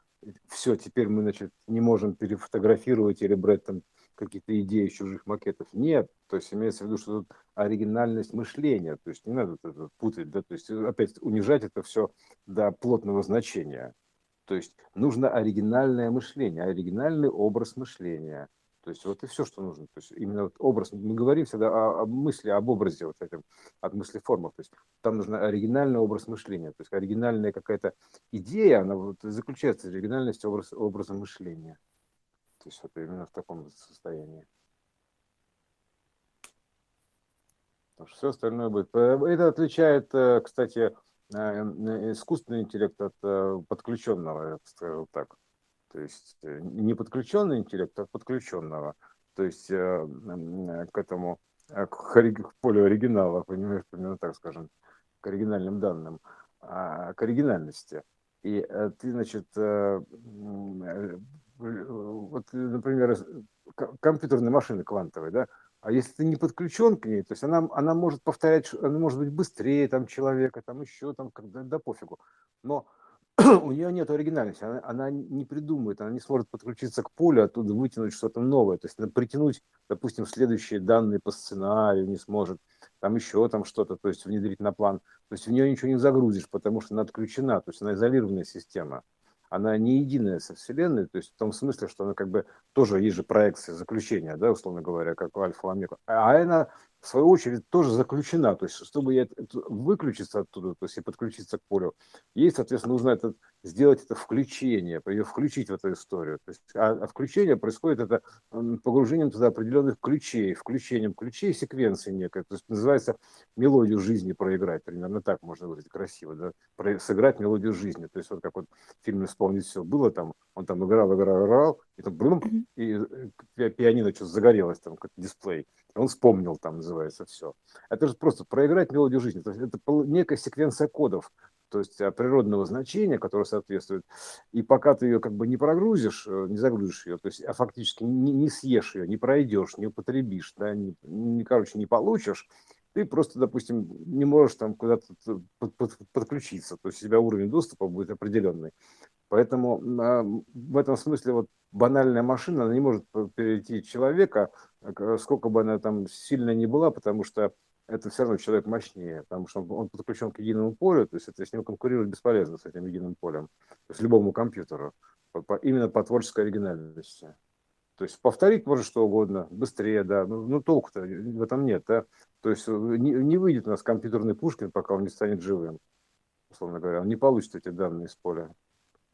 все, теперь мы, значит, не можем перефотографировать или брать там какие-то идеи чужих макетов. Нет, то есть имеется в виду, что тут оригинальность мышления, то есть не надо это путать, да, то есть опять унижать это все до плотного значения. То есть нужно оригинальное мышление, оригинальный образ мышления. То есть вот и все, что нужно. То есть именно вот образ. Мы говорим всегда о, о мысли, об образе вот этим, от мысли формах. То есть там нужен оригинальный образ мышления. То есть оригинальная какая-то идея, она вот заключается в оригинальности образ, образа мышления. То есть вот именно в таком состоянии. Потому что все остальное будет. Э, это отличает, э, кстати, э, искусственный интеллект от подключенного, скажем так. То есть э, не подключенный интеллект, а подключенного. То есть э, к этому, э, к полю оригинала, понимаешь, примерно так скажем, к оригинальным данным, а, к оригинальности. И ты, значит, вот, например, компьютерные машины квантовые, да, а если ты не подключен к ней, то есть она, она может повторять, она может быть быстрее там человека, там еще там, да, да пофигу. Но у нее нет оригинальности, она, она не придумывает, она не сможет подключиться к полю, оттуда вытянуть что-то новое, то есть притянуть, допустим, следующие данные по сценарию не сможет, там еще там что-то, то есть внедрить на план, то есть в нее ничего не загрузишь, потому что она отключена, то есть она изолированная система, она не единая со Вселенной, то есть в том смысле, что она как бы тоже есть же проекция заключения, да, условно говоря, как альфа омега, а она в свою очередь, тоже заключена. То есть, чтобы я выключиться оттуда, то есть и подключиться к полю, ей, соответственно, нужно это, сделать это включение, ее включить в эту историю. То есть, а, а включение происходит это погружением туда определенных ключей, включением ключей секвенции некой. То есть, называется мелодию жизни проиграть. Примерно так можно выразить красиво. Да? Про, сыграть мелодию жизни. То есть, вот как вот в фильме «Вспомнить все» было там, он там играл, играл, играл, и там блум, и э, пианино что-то загорелось, там, как дисплей. Он вспомнил, там называется все. Это же просто проиграть мелодию жизни. То есть это некая секвенция кодов, то есть а, природного значения, которое соответствует. И пока ты ее как бы не прогрузишь, э, не загрузишь ее, то есть, а фактически не, не съешь ее, не пройдешь, не употребишь, да, не, не, короче, не получишь, ты просто, допустим, не можешь там куда-то под, под, подключиться, то есть у тебя уровень доступа будет определенный. Поэтому а, в этом смысле вот банальная машина, она не может перейти человека, сколько бы она там сильно не была, потому что это все равно человек мощнее, потому что он, он подключен к единому полю, то есть это с ним конкурировать бесполезно, с этим единым полем, есть любому компьютеру, по, по, именно по творческой оригинальности. То есть повторить может что угодно, быстрее, да, ну, ну толку-то в этом нет, да. То есть не, не выйдет у нас компьютерный Пушкин, пока он не станет живым, условно говоря, он не получит эти данные из поля.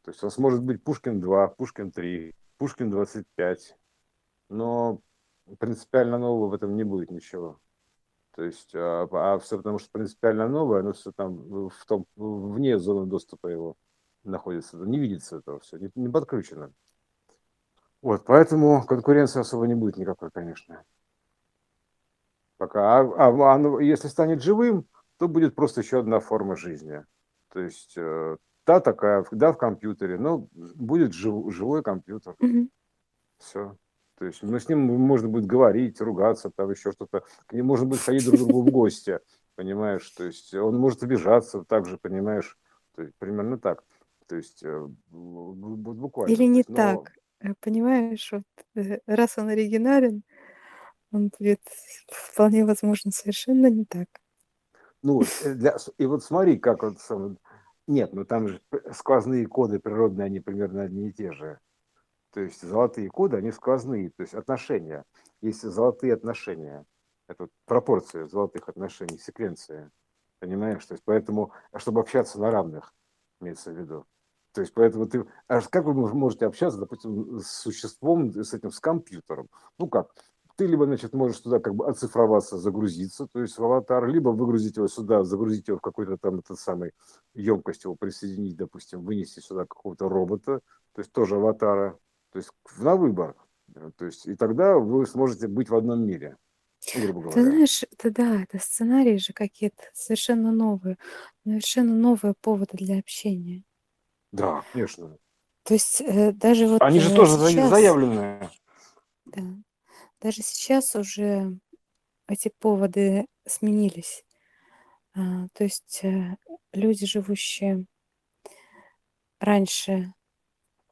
То есть у нас может быть Пушкин 2, Пушкин 3, Пушкин 25, но принципиально нового в этом не будет ничего. То есть, а, а все потому что принципиально новое, оно все там в том, вне зоны доступа его находится, не видится этого все, не, не подключено. Вот, поэтому конкуренции особо не будет никакой, конечно. Пока. А, а оно, если станет живым, то будет просто еще одна форма жизни. То есть э, та такая, да, в компьютере, но будет жив, живой компьютер. Mm-hmm. Все. То есть ну, с ним можно будет говорить, ругаться, там еще что-то. К нему можно будет ходить друг другу в гости, понимаешь? То есть он может обижаться также, понимаешь? То есть примерно так. То есть э, буквально. Или не но... так, э, понимаешь? Вот, э, раз он оригинален, он будет вполне возможно совершенно не так. Ну, для, и вот смотри, как вот нет, ну там же сквозные коды природные, они примерно одни и те же. То есть золотые коды, они сквозные, то есть отношения. Есть золотые отношения. Это пропорция золотых отношений, секвенция. Понимаешь? То есть поэтому, чтобы общаться на равных, имеется в виду. То есть поэтому ты... А как вы можете общаться, допустим, с существом, с этим, с компьютером? Ну как? ты либо, значит, можешь туда как бы оцифроваться, загрузиться, то есть в аватар, либо выгрузить его сюда, загрузить его в какой-то там этот самый емкость, его присоединить, допустим, вынести сюда какого-то робота, то есть тоже аватара, то есть на выбор. То есть и тогда вы сможете быть в одном мире, грубо говоря. Ты знаешь, это да, это сценарии же какие-то совершенно новые, совершенно новые поводы для общения. Да, конечно. То есть э, даже вот Они же э, тоже сейчас, заявленные. да, даже сейчас уже эти поводы сменились. А, то есть э, люди, живущие раньше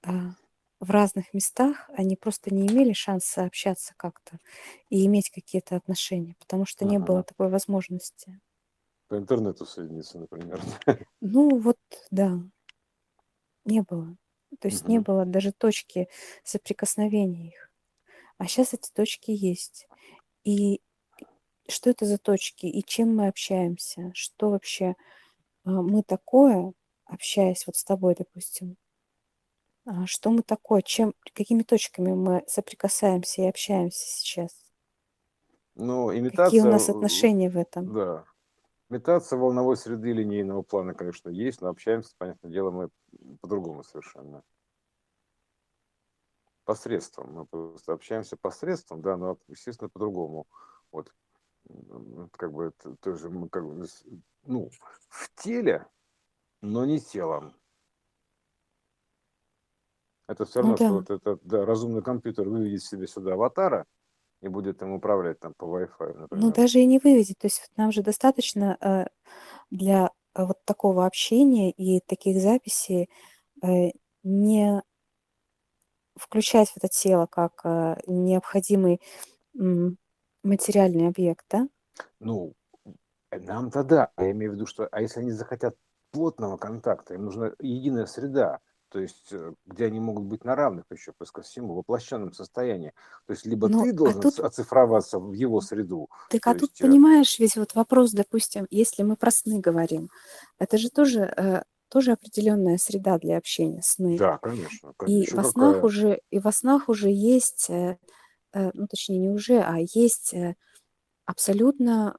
а, в разных местах, они просто не имели шанса общаться как-то и иметь какие-то отношения, потому что не было такой возможности. По интернету соединиться, например. Ну вот, да, не было. То есть не было даже точки соприкосновения их. А сейчас эти точки есть. И что это за точки? И чем мы общаемся? Что вообще а, мы такое, общаясь вот с тобой, допустим? А, что мы такое? Чем, какими точками мы соприкасаемся и общаемся сейчас? Ну, Какие у нас отношения в этом? да, имитация волновой среды линейного плана, конечно, есть, но общаемся, понятное дело, мы по-другому совершенно посредством. Мы просто общаемся посредством, да, но, естественно, по-другому. Вот, как бы, это тоже мы как бы, ну, в теле, но не телом. Это все равно, ну, да. что вот этот да, разумный компьютер выведет себе сюда аватара и будет им управлять там по Wi-Fi, например. Ну, даже и не выведет. То есть нам же достаточно э, для э, вот такого общения и таких записей э, не включать в это тело как э, необходимый материальный объект, да? Ну, э, нам-то да. Я имею в виду, что а если они захотят плотного контакта, им нужна единая среда, то есть э, где они могут быть на равных еще, плюс ко всему, в воплощенном состоянии. То есть либо Ну, ты а должен тут, оцифроваться в его среду, так, то а тут, есть, э, понимаешь, ведь вот вопрос, допустим, если мы про сны говорим, это же тоже, э, тоже определенная среда для общения, сны. да, конечно, И конечно, во снах какая. уже, и во снах уже есть, ну, точнее, не уже, а есть абсолютно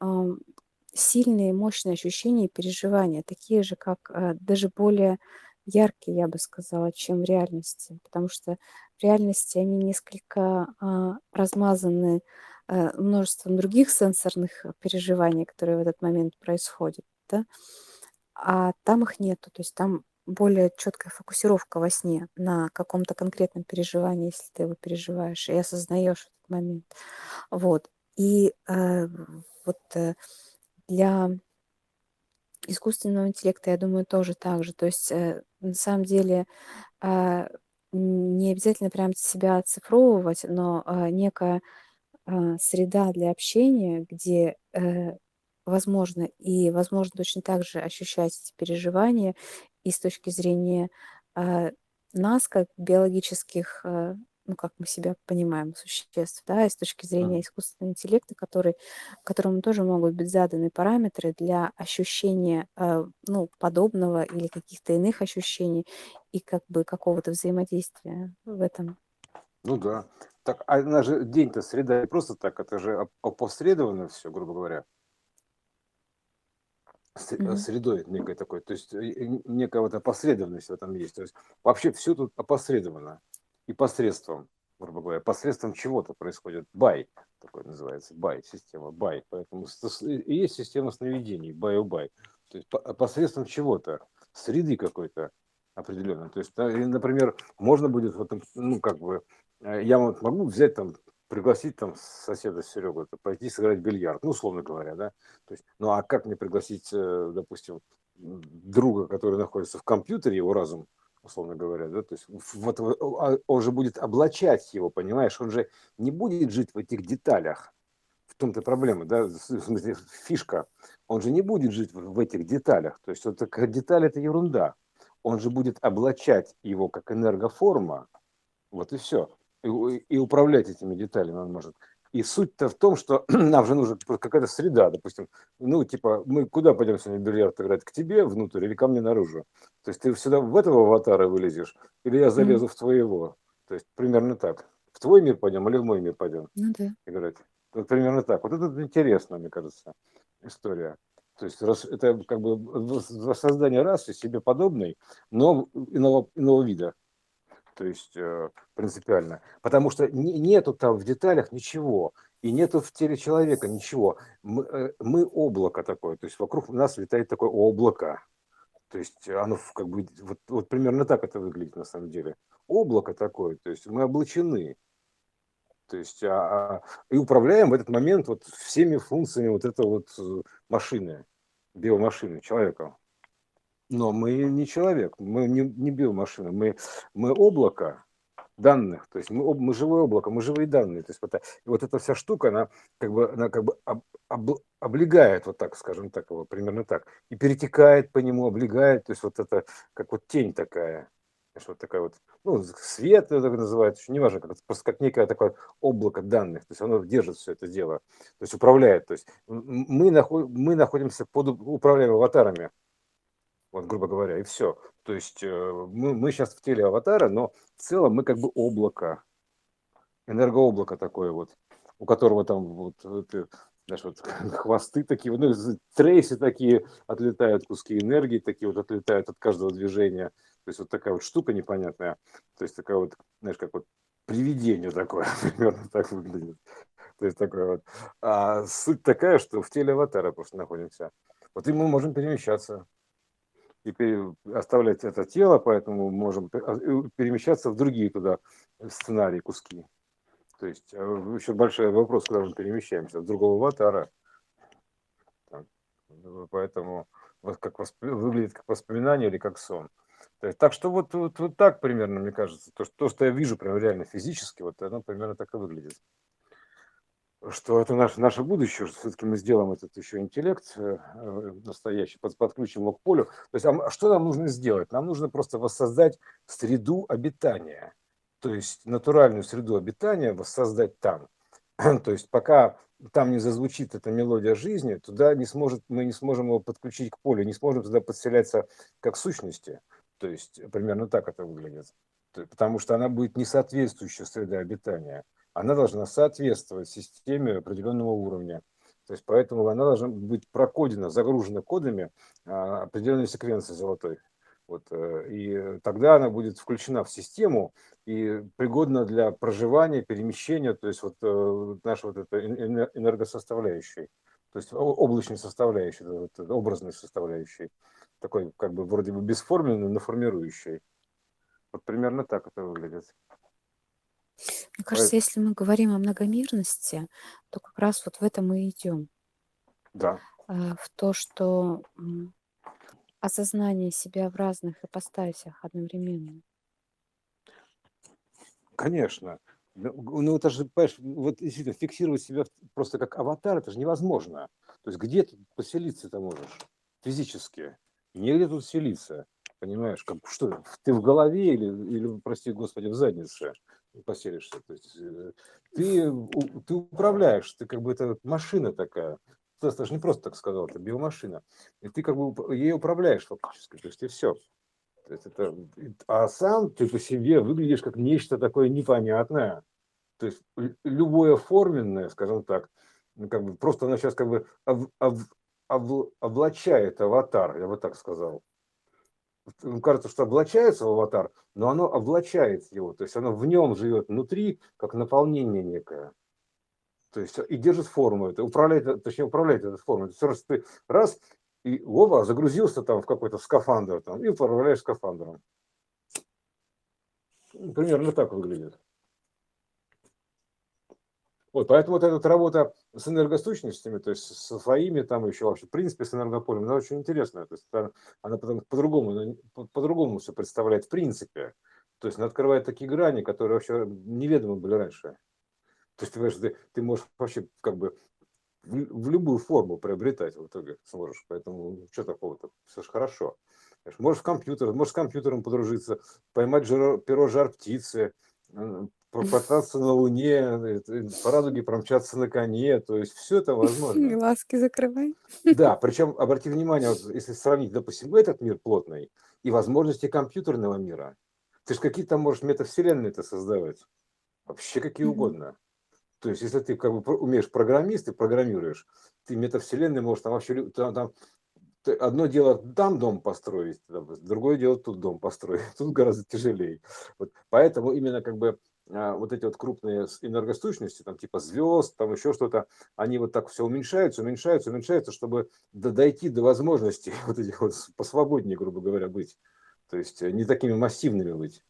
сильные, мощные ощущения и переживания, такие же, как даже более яркие, я бы сказала, чем в реальности, потому что в реальности они несколько а, размазаны э, множеством других сенсорных э, переживаний, которые в этот момент происходят, да, а там их нету, то есть там более четкая фокусировка во сне на каком-то конкретном переживании, если ты его переживаешь и осознаешь этот момент. Вот. И э, вот э, для искусственного интеллекта, я думаю, тоже так же. То есть э, на самом деле э, не обязательно прям себя оцифровывать, но э, некая э, среда для общения, где э, возможно и возможно точно так же ощущать эти переживания и с точки зрения нас, как биологических э, ну, как мы себя понимаем, существ, да, и с точки зрения искусственного интеллекта, который, которому тоже могут быть заданы параметры для ощущения, э, ну, подобного или каких-то иных ощущений и как бы какого-то взаимодействия в этом. Ну да. Так, а она же день-то среда не просто так, это же оп- опосредованно все, грубо говоря, Мгм. средой некой такой, то есть э, некая вот опосредованность в этом есть. То есть вообще все тут опосредовано и посредством, грубо говоря, посредством чего-то происходит. By такой называется, by, система by. Поэтому есть система сновидений, бай-бай. То есть по- посредством чего-то, среды какой-то определенной. То есть, и, например, можно будет, вот, ну, как бы, э, я вот могу взять там, пригласить там соседа Серегу, пойти сыграть бильярд, ну, условно говоря, да. То есть, ну, а как мне пригласить, э, допустим, друга, который находится в компьютере, его разум, условно говоря, да, то есть вот в- а, он же будет облачать его, понимаешь, он же не будет жить в этих деталях. В том-то проблема, да, фишка. Он же не будет жить в этих деталях. То есть вот такая деталь это ерунда. Он же будет облачать его как энергоформа, вот и все. И, и управлять этими деталями он может. И суть-то в том, что нам же нужна какая-то среда, допустим. Ну, типа, мы куда пойдем сегодня в бильярд играть? К тебе внутрь или ко мне наружу? То есть ты сюда в этого аватара вылезешь, или я залезу в твоего? То есть примерно так. В твой мир пойдем или в мой мир пойдем Ну да. играть? Вот примерно так. Вот это интересно, мне кажется, история. То есть рас- это как бы воссоздание расы себе подобной, но иного, иного вида. То есть э, принципиально. Потому что не- нету там в деталях ничего. И нету в теле человека ничего. Мы, э, мы облако такое. То есть вокруг нас летает такое облако. То есть оно как бы вот, вот примерно так это выглядит на самом деле. Облако такое. То есть мы облачены. То есть а, а, и управляем в этот момент вот всеми функциями вот этой вот э, машины, биомашины, человека. Но мы не человек, мы не, не биомашина, мы, мы облако данных, то есть мы, мы живое облако, мы живые данные. То есть вот, вот эта вся штука, она как бы, она как бы об- об- облегает, вот так, скажем так, его, примерно так, и перетекает по нему, облегает, то есть вот это как вот тень такая, знаешь, вот такая вот, ну, свет это называют, еще неважно, как, просто как некое такое облако данных, то есть оно держит все это дело, то есть управляет, то есть мы, наход, мы находимся под уп- управлением аватарами, вот, грубо говоря, и все. То есть э, мы, мы сейчас в теле аватара, но в целом мы как бы облако, энергооблако такое вот, у которого там вот, вот, э, знаешь, вот хвосты такие, ну, трейсы такие отлетают, куски энергии такие вот отлетают от каждого движения. То есть вот такая вот штука непонятная. То есть такая вот, знаешь, как вот привидение такое, примерно так выглядит. То есть такое вот. А суть такая, что в теле аватара просто находимся. Вот и мы можем перемещаться и оставлять это тело, поэтому можем а, перемещаться в другие туда сценарии, куски. То есть э, еще большой вопрос, куда мы перемещаемся, в другого аватара. Поэтому вот как воспри- выглядит как воспоминание или как сон. То есть, так что вот, вот, вот так примерно, мне кажется, то, что, то, что я вижу прям реально физически, вот оно примерно так и выглядит. Что это наше, наше будущее, что все-таки мы сделаем этот еще интеллект э, настоящий, под, подключим его к полю. То есть а что нам нужно сделать? Нам нужно просто воссоздать среду обитания, то есть натуральную среду обитания воссоздать там. То есть пока там не зазвучит эта мелодия жизни, туда не сможет, мы не сможем его подключить к полю, не сможем туда подселяться как сущности. То есть примерно так это выглядит. Потому что она будет не соответствующая среде обитания она должна соответствовать системе определенного уровня. То есть поэтому она должна быть прокодена, загружена кодами а, определенной секвенции золотой. Вот, э, и тогда она будет включена в систему и пригодна для проживания, перемещения, то есть вот э, наша вот эта энергосоставляющей, то есть облачной составляющей, вот, образной составляющей, такой как бы вроде бы бесформенной, но формирующей. Вот примерно так это выглядит. Мне кажется, если мы говорим о многомерности, то как раз вот в этом мы идем. Да. А, в то, что осознание себя в разных ипостасях одновременно. Конечно. Ну, ну, это же, понимаешь, вот действительно, фиксировать себя просто как аватар, это же невозможно. То есть где ты поселиться ты можешь физически? Негде тут селиться, понимаешь? Как, что, ты в голове или, или, прости господи, в заднице? Поселишься. То есть э, ты, ты управляешь, ты как бы это машина такая. Ты даже не просто так сказал, это биомашина. И ты как бы ей управляешь фактически. То есть и все. То есть это, а сам ты по себе выглядишь как нечто такое непонятное. То есть любое форменное, скажем так, ну, как бы просто она сейчас как бы об, об, об, облачает аватар, я бы так сказал кажется, что облачается в аватар, но оно облачает его, то есть оно в нем живет внутри, как наполнение некое. То есть и держит форму, это управляет, точнее управляет этой формой. То есть раз ты раз, и оба загрузился там в какой-то скафандр там, и управляешь скафандром. Примерно так выглядит. Вот, поэтому вот эта работа с энергосущностями, то есть со своими там еще вообще, в принципе, с энергополем, она очень интересная. То есть она потом по-другому, по-другому все представляет в принципе. То есть она открывает такие грани, которые вообще неведомы были раньше. То есть ты, ты, ты можешь вообще как бы в, в любую форму приобретать в итоге сможешь. Поэтому что такого-то? Все же хорошо. Можешь в компьютер, можешь с компьютером подружиться, поймать жир, перо жар птицы, покататься на Луне, по радуге промчаться на коне, то есть все это возможно. Глазки закрывай. Да, причем обрати внимание, вот, если сравнить, допустим, этот мир плотный и возможности компьютерного мира, ты же какие там можешь метавселенные это создавать, вообще какие mm-hmm. угодно. То есть, если ты как бы умеешь программист, ты программируешь, ты метавселенные можешь там вообще там, там одно дело там дом построить, другое дело тут дом построить. Тут гораздо тяжелее. Вот. Поэтому именно как бы а, вот эти вот крупные энергостойчности, там типа звезд, там еще что-то, они вот так все уменьшаются, уменьшаются, уменьшаются, чтобы дойти до возможности вот этих вот посвободнее, грубо говоря, быть. То есть э, не такими массивными быть,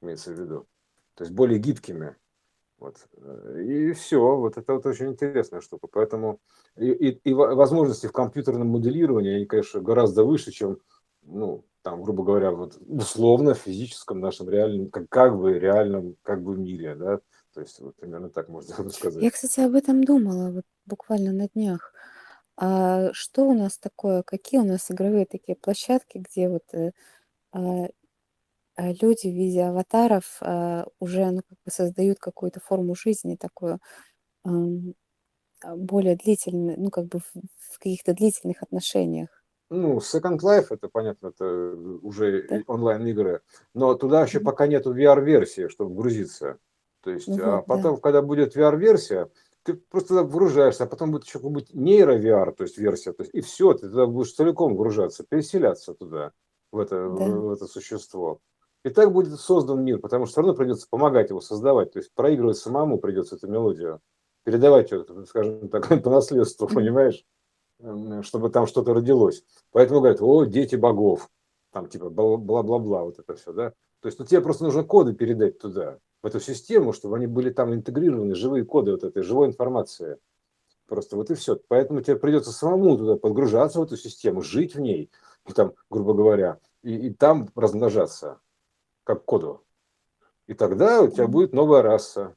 имеется в виду. То есть более гибкими. Вот. И все, вот это вот очень интересная штука. Поэтому и, и, и возможности в компьютерном моделировании, они, конечно, гораздо выше, чем ну, там, грубо говоря, вот условно физическом нашем реальном, как, как бы реальном как бы мире, да, то есть вот примерно так можно сказать. Я, кстати, об этом думала вот буквально на днях. А что у нас такое, какие у нас игровые такие площадки, где вот э, а, люди в виде аватаров а, уже ну, как бы создают какую-то форму жизни такую а, более длительную, ну как бы в, в каких-то длительных отношениях. Ну, Second Life, это понятно, это уже да. онлайн-игры, но туда еще mm-hmm. пока нету VR-версии, чтобы грузиться. То есть, mm-hmm, а потом, да. когда будет VR-версия, ты просто вгружаешься, а потом будет еще какой-нибудь нейро-VR, то есть версия, то есть, и все, ты туда будешь целиком гружаться, переселяться туда, в это, да. в это существо. И так будет создан мир, потому что все равно придется помогать его создавать, то есть проигрывать самому придется эту мелодию, передавать ее, скажем так, по наследству, понимаешь? чтобы там что-то родилось. Поэтому говорят, о, дети богов, там типа бла-бла-бла, вот это все, да. То есть ну, тебе просто нужно коды передать туда, в эту систему, чтобы они были там интегрированы, живые коды вот этой, живой информации. Просто вот и все. Поэтому тебе придется самому туда подгружаться в эту систему, жить в ней, и там, грубо говоря, и, и там размножаться, как коду. И тогда у тебя будет новая раса,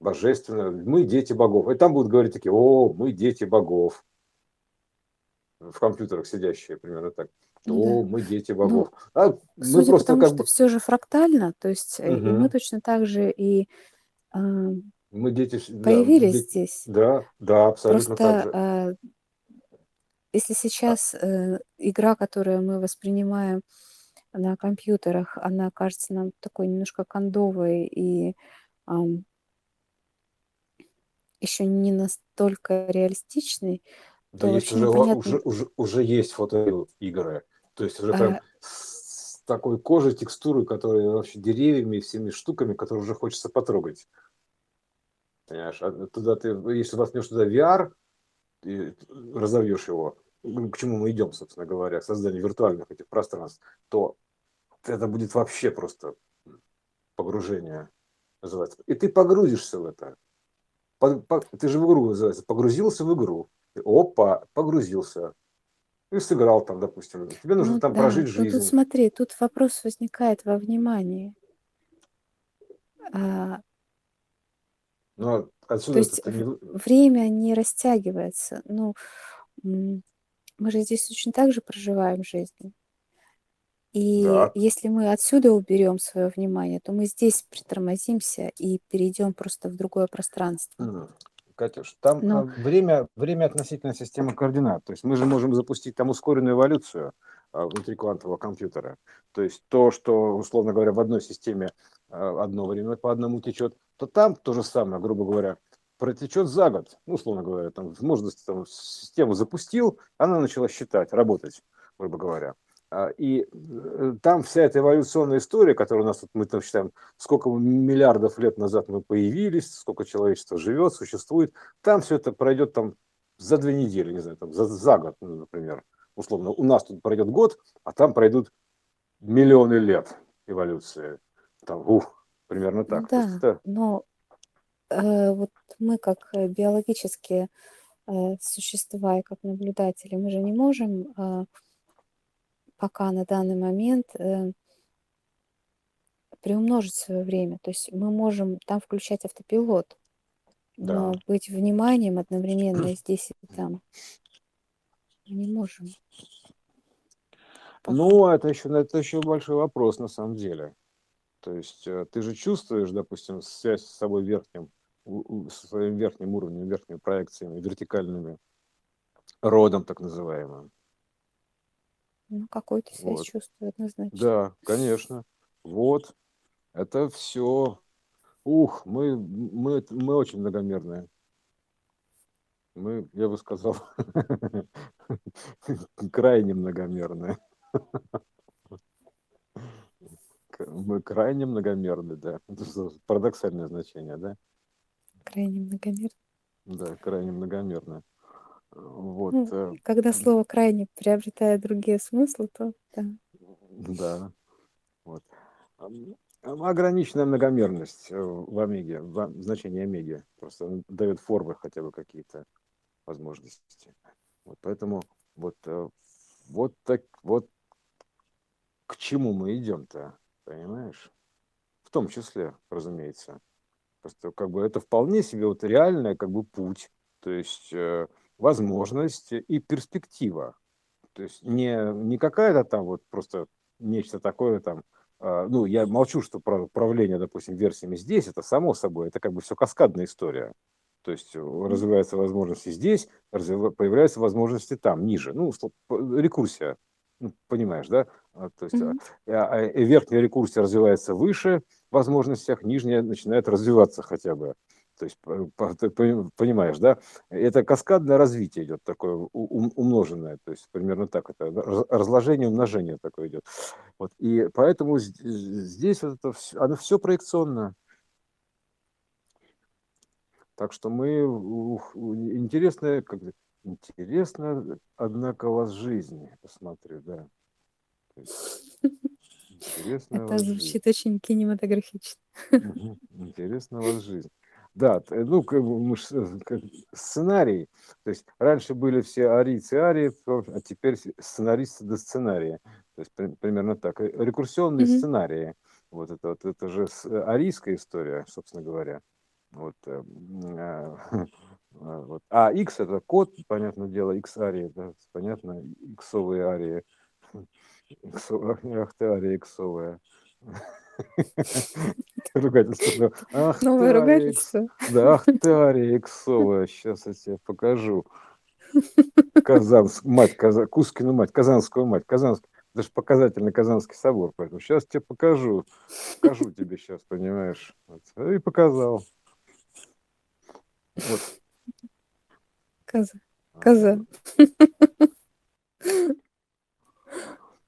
божественно, мы дети богов. И там будут говорить такие, о, мы дети богов. В компьютерах сидящие, примерно так. О, Да. мы дети Ну, богов. А мы просто тому, как что бы... все же фрактально, то есть э, и мы точно так же и а, Мы дети... Да, появились де- здесь. да, да, абсолютно так Просто же. а, если сейчас э, игра, которую мы воспринимаем на компьютерах, она кажется нам такой немножко кондовой и ам, еще не настолько реалистичной, Да то есть уже, непонятно. уже, уже, уже есть фотоигры. То есть уже прям а, с такой кожей, текстурой, которые вообще деревьями и всеми штуками, которые уже хочется потрогать. Понимаешь? А туда ты, если возьмешь туда VR, и разовьешь его, ну, к чему мы идем, собственно говоря, к созданию виртуальных этих пространств, то это будет вообще просто погружение называется. И ты погрузишься в это. По- по- ты же в игру называется. Погрузился в игру. Ты, Опа, погрузился. И сыграл там, допустим. Тебе нужно ну там да, прожить ну тут жизнь. смотри, тут вопрос возникает во внимании. А, то отсюда есть это не... время не растягивается. Ну, мы же здесь очень так же проживаем жизнь. И Да. если мы отсюда уберем свое внимание, то мы здесь притормозимся и перейдем просто в другое пространство. Мгм. Катюш, там Но а, время, время относительно системы координат. То есть мы же можем запустить там ускоренную эволюцию а, внутри квантового компьютера. То есть то, что, условно говоря, в одной системе а, одно время по одному течет, то там то же самое, грубо говоря, протечет за год. Ну, условно говоря, там, можно там, систему запустил, она начала считать, работать, грубо говоря. А, И э, там вся эта эволюционная история, которая у нас тут, мы там считаем, сколько миллиардов лет назад мы появились, сколько человечество живет, существует, там все это пройдет там за две недели, не знаю, там, за, за год, ну, например. Условно, у нас тут пройдет год, а там пройдут миллионы лет эволюции. Там, ух, примерно так. Да, это, но э, вот мы как э, биологические э, существа и как наблюдатели, мы же не можем э, пока на данный момент э, приумножить свое время. То есть мы можем там включать автопилот, да. но быть вниманием одновременно здесь и там мы не можем пока. Ну, это еще, это еще большой вопрос на самом деле. То есть э, ты же чувствуешь, допустим, связь с собой верхним, со своим верхним уровнем, верхними проекциями, вертикальными, родом так называемым. Ну, какую-то связь Вот. чувствую однозначно. Да, конечно. Вот. Это все. Ух, мы, мы, мы очень многомерные. Мы, я бы сказал, крайне многомерные. Мы крайне многомерны, да. Парадоксальное значение, да? Крайне многомерно. Да, крайне многомерно. Вот, Ну, э, когда слово крайне приобретает другие смыслы, то да. да. Вот. Ограниченная многомерность э, в омеге, в значении омеги, просто дает формы хотя бы какие-то возможности. Вот поэтому вот, э, вот так вот к чему мы идем-то, понимаешь? В том числе, разумеется. Просто как бы это вполне себе вот реальный как бы путь, то есть возможность и перспектива. То есть не, не какая-то там вот просто нечто такое там, а, ну, я молчу, что про управление, допустим, версиями здесь, это само собой, это как бы все каскадная история. То есть э, развиваются возможности здесь, появляются возможности там, ниже. Ну, рекурсия, ну, понимаешь, да? А, То есть и верхняя рекурсия развивается выше возможностях, нижняя начинает развиваться хотя бы. То есть, ты понимаешь, да? Это каскадное развитие идет такое умноженное, то есть примерно так это раз- разложение, умножение такое идет. Вот и поэтому здесь вот это все, оно все проекционно. Так что мы интересная, как интересно, однако вас жизнь, посмотрю, да. У Это вас жизнь. звучит очень кинематографично. У вас жизнь. Да, т- ну, как бы э, как сценарий. То есть раньше были все арийцы арии, а теперь сценаристы до сценария. То есть при- примерно так. Э, Рекурсионные Мгм. сценарии. Вот это вот, это же арийская история, собственно говоря. Вот, э, а, а, вот. а X это код, понятное дело, X арии, да, понятно, иксовые арии. Ах ты ария иксовая. Ругательство. Ах Новое ругательство. Да, ах ты ария. Сейчас я тебе покажу. Казанск, мать, Каза, Кускину мать, Казанскую мать, Казанск, даже показательный Казанский собор, поэтому сейчас тебе покажу, покажу тебе сейчас, понимаешь, вот. и показал. Вот. Коза, коза.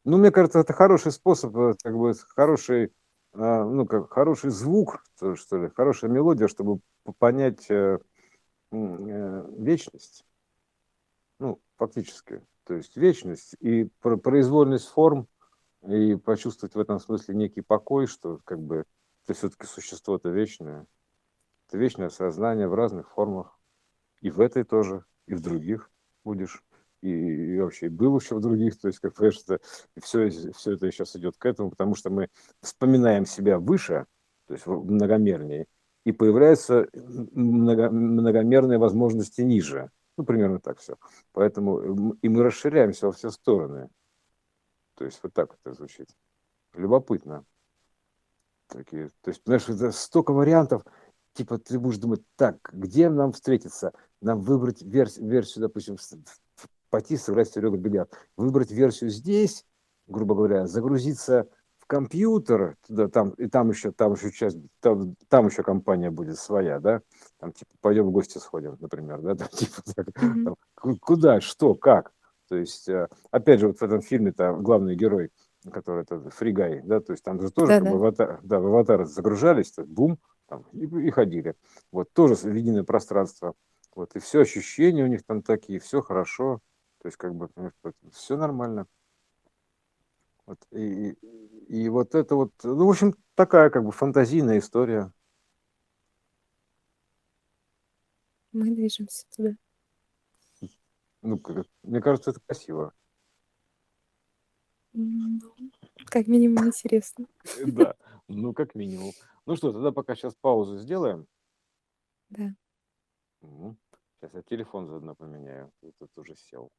Ну, мне кажется, это хороший способ, э, как бы хороший, ну, как хороший звук, что ли, хорошая мелодия, чтобы понять э, э, вечность ну, фактически, то есть вечность и произвольность форм, и почувствовать в этом смысле некий покой, что как бы ты все-таки существо-то вечное. Это вечное сознание в разных формах. И в этой тоже, и в других будешь. И, и вообще в других. То есть, как понимаешь, это, все, все это сейчас идет к этому, потому что мы вспоминаем себя выше, то есть многомернее, и появляются много, многомерные возможности ниже. Ну, примерно так все. Поэтому и мы расширяемся во все стороны. То есть вот так это звучит. Любопытно. Такие, то есть, знаешь, это столько вариантов, типа ты будешь думать, так, где нам встретиться? Нам выбрать версию, версию допустим, пойти сыграть в Серега бильярд. Выбрать версию здесь, грубо говоря, загрузиться компьютер, да, там, и там еще, там еще часть, там, там еще компания будет своя, да, там, типа, пойдем в гости сходим, например, да, там, типа, так, mm-hmm. там, куда, что, как, то есть, э, опять же, вот в этом фильме там главный герой, который это Фригай, да, то есть там же тоже как бы, аватар, да, в аватары загружались, то, бум, там, и, и ходили, вот, тоже единое пространство, вот, и все ощущения у них там такие, все хорошо, то есть, как бы, все нормально. Вот, и, и вот это вот, ну, в общем, такая как бы фантазийная история. Мы движемся туда. Ну, мне кажется, это красиво. Ну, как минимум интересно. Да, ну, как минимум. Ну что, тогда пока сейчас паузу сделаем. Да. Сейчас я телефон заодно поменяю. Тут уже сел.